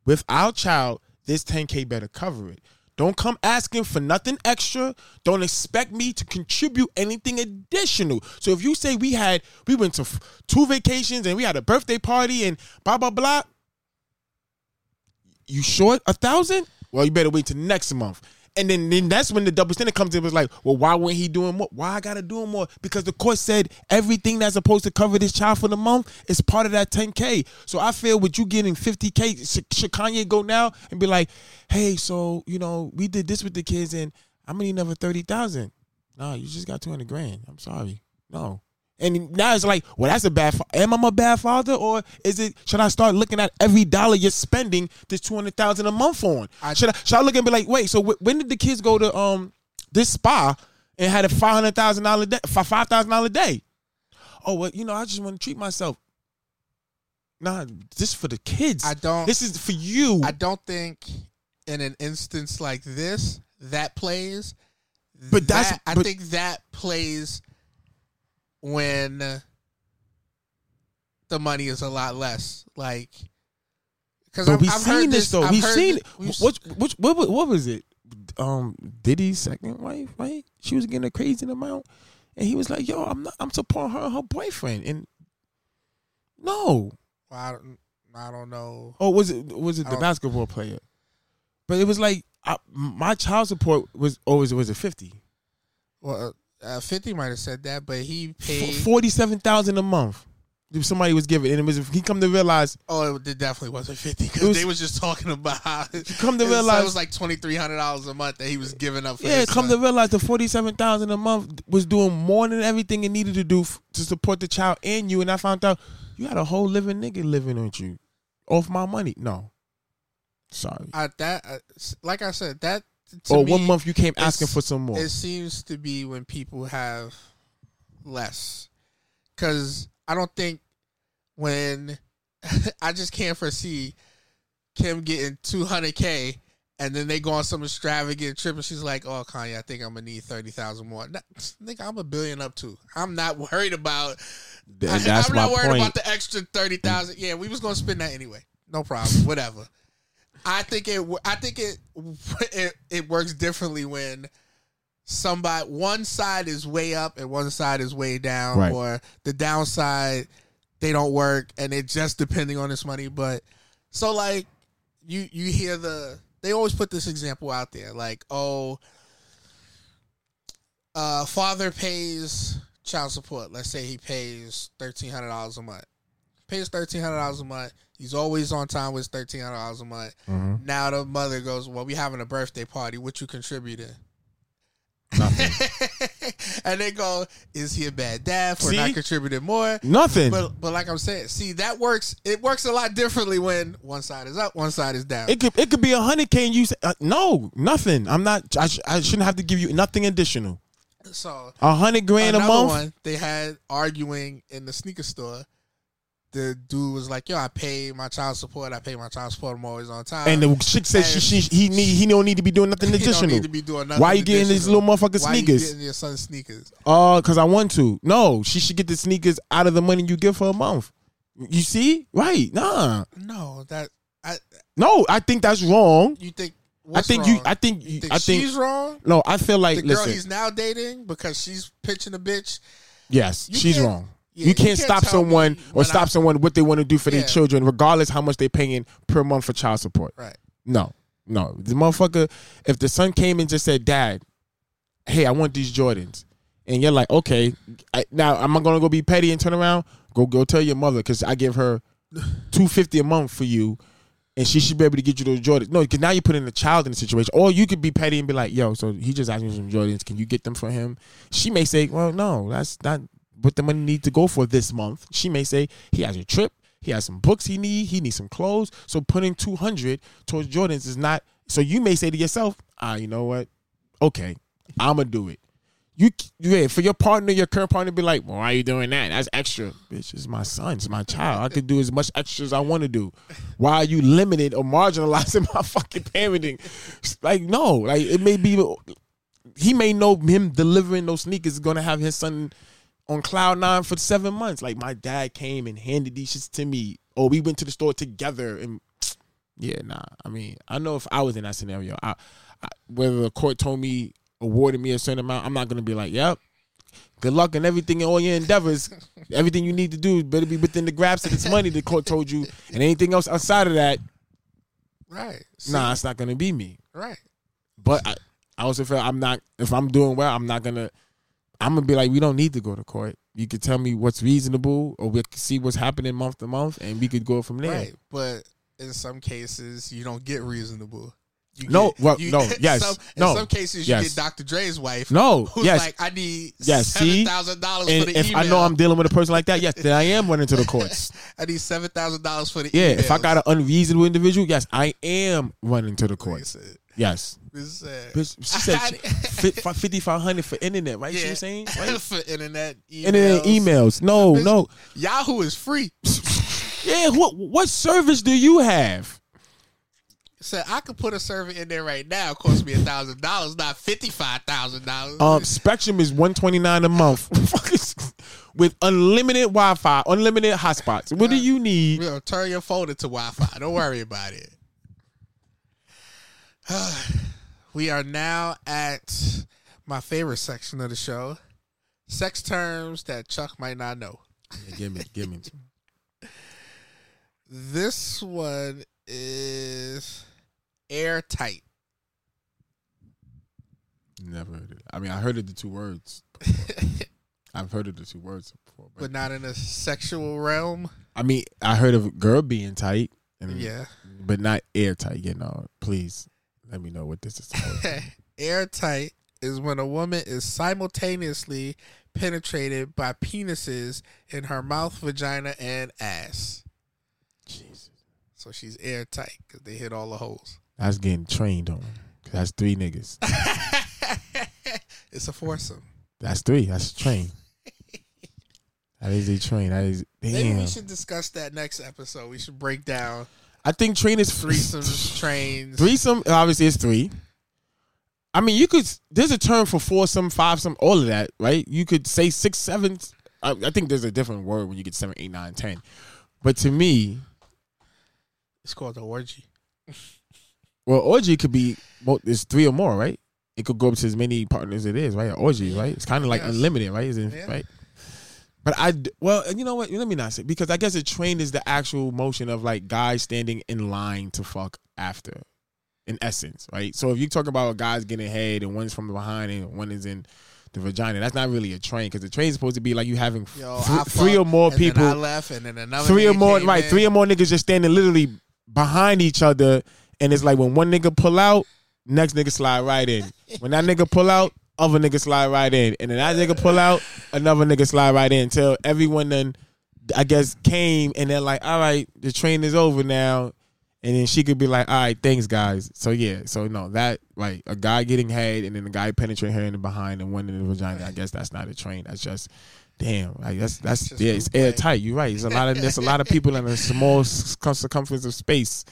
with our child, this 10k better cover it. Don't come asking for nothing extra. Don't expect me to contribute anything additional. So if you say we had we went to two vacations and we had a birthday party and blah blah blah, you short a thousand? Well, you better wait till next month. And then, then that's when the double standard comes in. Was like, well, why wasn't he doing more? Why I gotta do more? Because the court said everything that's supposed to cover this child for the month is part of that 10K. So I feel with you getting 50K, should, Kanye go now and be like, hey, so you know, we did this with the kids and I'm gonna need another 30,000. No, you just got 200 grand. I'm sorry. No. And now it's like, well, that's a bad. Fa- Am I a bad father, or is it? Should I start looking at every dollar you're spending this two hundred thousand a month on? I- should I? Should I look and be like, wait? So wh- when did the kids go to um this spa and had a five hundred thousand dollar day, five thousand dollar day? Oh well, you know, I just want to treat myself. Nah, this for the kids. I don't- This is for you. I don't think in an instance like this that plays. But that's- that- I but- think that plays when the money is a lot less. Like, because I've, we've I've seen heard this though. I've We've seen thi- it. What, what, what, what was it? Um, Diddy's second wife, right? She was getting a crazy amount, and he was like, "Yo, I'm not. I'm supporting her and her boyfriend." And no, I don't, I don't know. oh, was it was it the basketball player? But it was like I, my child support was always was it fifty? Well, uh, Fifty might have said that, but he paid. Forty seven thousand a month. If somebody was giving, and it was he come to realize Oh, it definitely wasn't fifty It because was- they was just talking about. How, come to realize- it was like twenty three hundred dollars a month that he was giving up. For Yeah, come son. to realize the forty seven thousand a month was doing more than everything it needed to do f- to support the child and you. And I found out you had a whole living nigga living with you off my money. No, sorry. I, that s- like I said that. Or me, one month you came asking for some more. It seems to be when people have less, because I don't think when I just can't foresee Kim getting two hundred k. And then they go on some extravagant trip, and she's like, "Oh, Kanye, I think I'm gonna need thirty thousand more." Nah, nigga, I'm a billion up too. I'm not worried about. Th- I, am not worried point. about the extra thirty thousand. Yeah, we was gonna spend that anyway. No problem. Whatever. I think it. I think it. It, it works differently when somebody one side is way up and one side is way down, Right. or the downside they don't work and it just depending on this money. But so like you you hear the they always put this example out there like oh uh father pays child support let's say he pays $1300 a month pays $1300 a month he's always on time with $1300 a month Mhm. now the mother goes well we having a birthday party what you contributing Nothing. and they go is he a bad dad for See? not contributing more Nothing. but but like I'm saying, see that works. It works a lot differently when one side is up, one side is down. it could it could be a hundred k and you say uh, no nothing. I'm not. I, sh- I shouldn't have to give you nothing additional. so A hundred grand a month. one they had arguing in the sneaker store. The dude was like, "Yo, I pay my child support. I pay my child support. I'm always on time." And the chick said she, she he need he don't need to be doing nothing additional. need to be doing nothing Why you getting these little motherfucking Why you sneakers? getting your son's sneakers? Uh, cause I want to. No, she should get the sneakers out of the money you give her a month. You see, right? Nah, No, that I. no. I think that's wrong. You think? I think wrong? you. I think. You think I think. she's wrong. no, I feel like The girl he's now dating because she's pitching a bitch. yes, you she's wrong. Yeah, you can't, you can't stop someone or stop I- someone what they want to do for Yeah. their children, regardless how much they're paying per month for child support. Right. No, no. The motherfucker, if the son came and just said, Dad, hey, I want these Jordans. And you're like, okay, I, now am I gonna go be petty and turn around? Go go tell your mother because I give her two fifty a month for you, and she should be able to get you those Jordans. No, because now you're putting a child in the situation. Or you could be petty and be like, yo, so he just asked me some Jordans. Can you get them for him? She may say, well, no, that's not what the money need to go for this month. She may say he has a trip. He has some books he need. He needs some clothes. So putting two hundred towards Jordans is not. So you may say to yourself, ah, you know what? Okay, I'ma do it. You yeah, for your partner, your current partner, be like, well, why are you doing that? That's extra, bitch. It's my son, it's my child. I could do as much extra as I want to do. Why are you limited or marginalizing my fucking parenting? Like, no, like it may be. He may know him delivering those sneakers is gonna have his son on cloud nine for seven months. Like my dad came and handed these shits to me, or we went to the store together, and yeah, nah. I mean, I know if I was in that scenario, I, I whether the court told me awarded me a certain amount, I'm not gonna be like, yep. Good luck and everything in all your endeavors. everything you need to do better be within the grasp of this money the court told you, and anything else outside of that, Right. See? nah, it's not gonna be me. Right. But I, I also feel I'm not. If I'm doing well, I'm not gonna. I'm gonna be like, we don't need to go to court. You could tell me what's reasonable, or we could see what's happening month to month, and we could go from there. Right. But in some cases, you don't get reasonable. You No, get- well, you- no, yes, some, no, In some cases, you yes. get Dr. Dre's wife. No, who's yes. like, I need Yes, seven thousand dollars for the if email. I know I'm dealing with a person like that, yes, then I am running to the courts. I need seven thousand dollars for the Yeah, if I got an unreasonable individual, yes, I am running to the courts. Yes. Said- Bitch, She said fifty five hundred for internet, right? She was saying, right? for internet emails. Internet emails. No, Bitch, no. Yahoo is free. Yeah, what what service do you have? Said I could put a server in there right now. It cost me a thousand dollars, not fifty five thousand dollars. Um, Spectrum is one twenty nine a month with unlimited Wi Fi, unlimited hotspots. What do you need? We'll turn your phone into Wi-Fi. Don't worry about it. We are now at my favorite section of the show: sex terms that Chuck might not know. Yeah, give me, give me. This one is airtight. Never heard it. I mean, I heard of the two words. I've heard of the two words before, but, but not in a sexual realm. I mean, I heard of a girl being tight, and Yeah. but not airtight. You know, please let me know what this is. Airtight is when a woman is simultaneously penetrated by penises in her mouth, vagina, and ass. Jesus, So she's airtight because they hit all the holes. that's getting trained on. That's three niggas. it's a foursome. That's three. That's a train. That is a train. That is Maybe damn. we should discuss that next episode. We should break down I think train is threesomes, trains. Threesome, obviously, is three. I mean, you could. There's a term for foursome, fivesome, all of that, right? You could say six, seven. I, I think there's a different word when you get seven, eight, nine, ten. But to me, It's called the orgy. well, orgy could be. Well, it's three or more, right? It could go up to as many partners as it is, right? Orgy, right? It's kind of like Yes. unlimited, right? Is it, Yeah. Right. But I well, you know what? Let me not say because I guess a train is the actual motion of like guys standing in line to fuck after, in essence, right? So if you talk about guys getting head and one's from behind and one is in the vagina, that's not really a train because the train is supposed to be like you having Yo, th- three or more people, I left, and then another three or more, right? in. Three or more niggas just standing literally behind each other, and it's like when one nigga pull out, next nigga slide right in. When that nigga pull out, other nigga slide right in, and then that nigga pull out, another nigga slide right in. Until everyone then, I guess, came and they're like, all right, the train is over now. And then she could be like, all right, thanks, guys. So yeah, so no, that like a guy getting head and then a guy penetrating her in the behind and one in the vagina. I guess that's not a train. That's just damn. Like that's that's yeah, it's airtight. You're right. There's a lot of there's a lot of people in a small circumference of space.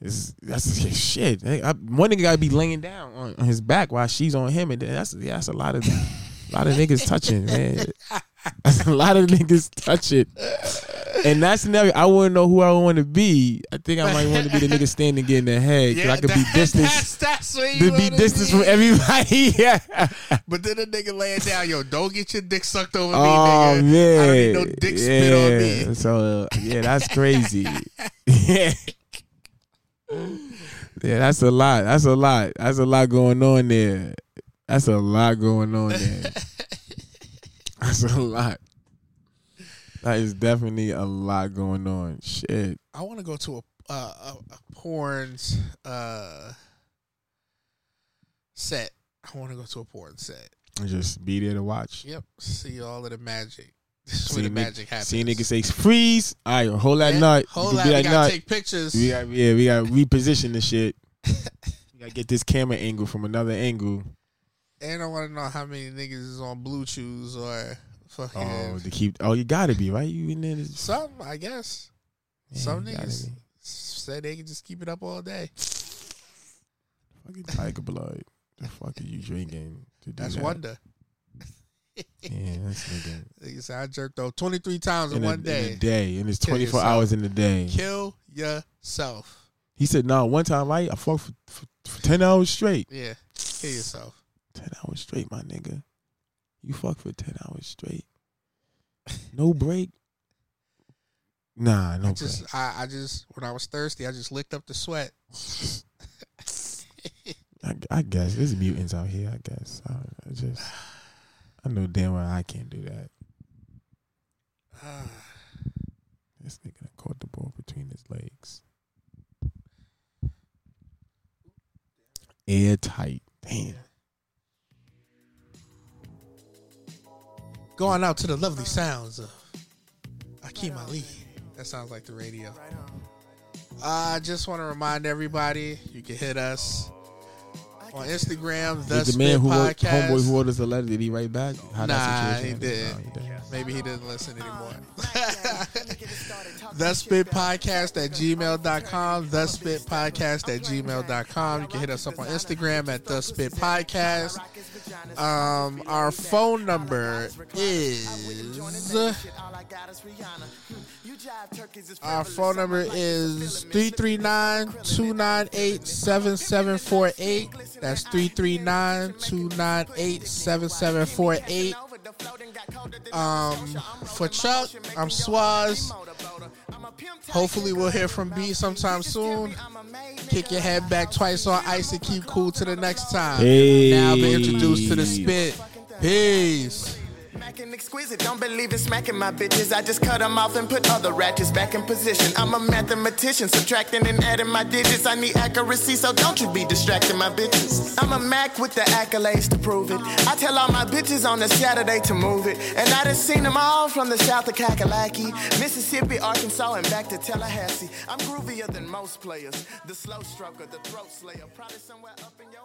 It's, that's shit. Hey, I, one nigga gotta be laying down on, on his back while she's on him, and then that's yeah, that's a lot of a lot of niggas touching, man. That's a lot of niggas touching. And that scenario, I wouldn't know who I want to be. I think I might want to be the nigga standing getting the head because I could be that- distance. That's, that's where you To be be. from everybody. Yeah. But then the nigga laying down, yo, don't get your dick sucked over me, Oh nigga. man. I don't need no dick spit on me. Yeah. So uh, yeah, that's crazy. yeah. Yeah, that's a lot. That's a lot. That's a lot going on there. That's a lot going on there. That's a lot. That is definitely a lot going on. Shit. I want to go to a uh, a, a porn's uh, set. I want to go to a porn set. And Just be there to watch. Yep, see all of the magic. This is See where the magic happens. See niggas say freeze. All right, hold that Yeah, nut. Hold that. We gotta nut. take pictures. We got yeah, we got to reposition the shit. we got to get this camera angle from another angle. And I want to know how many niggas is on BlueChews or fucking Oh, to keep. Oh, you gotta be right. You in there? something. I guess Yeah, some gotta niggas say they can just keep it up all day. Fucking tiger blood. The fuck are you drinking? To do That's that? wonder. Yeah, that's nigga. Nigga say I jerked off twenty three times in, In a, one in day. a day, and it's twenty four hours in a day. Kill yourself. He said, "No, one time, right? I fucked for, for, for ten hours straight. Yeah, kill yourself. Ten hours straight, my nigga. You fuck for ten hours straight. No break. Nah, no I break. just, I, I just, when I was thirsty, I just licked up the sweat. I, I guess there's mutants out here. I guess I, I just I know damn well I can't do that. This nigga done caught the ball between his legs. Airtight. Damn. Going out to the lovely sounds of Akeem Ali. That sounds like the radio. I just want to remind everybody you can hit us on Instagram. The the man who wrote, Podcast. homeboy who wrote us a letter, did he write back? How Nah, that he didn't. No, he didn't. Maybe he didn't listen anymore. the Spit Podcast at gmail.com. The Spit Podcast at gmail.com. You can hit us up on Instagram at The Spit Podcast. Um, our phone number is. Our phone number is 339-298-7748. That's 339-298-7748. Um, for Chuck, I'm Swaz. Hopefully we'll hear from B sometime soon. Kick your head back twice on ice and keep cool to the next time. Hey. Now be introduced to the spit. Peace. Mackin' exquisite, don't believe in smacking my bitches. I just cut them off and put other ratchets back in position. I'm a mathematician, subtracting and adding my digits. I need accuracy, so don't you be distracting my bitches. I'm a Mac with the accolades to prove it. I tell all my bitches on a Saturday to move it. And I done seen them all from the south of Kakalaki, Mississippi, Arkansas, and back to Tallahassee. I'm groovier than most players. The slow stroker, the throat slayer, probably somewhere up in your.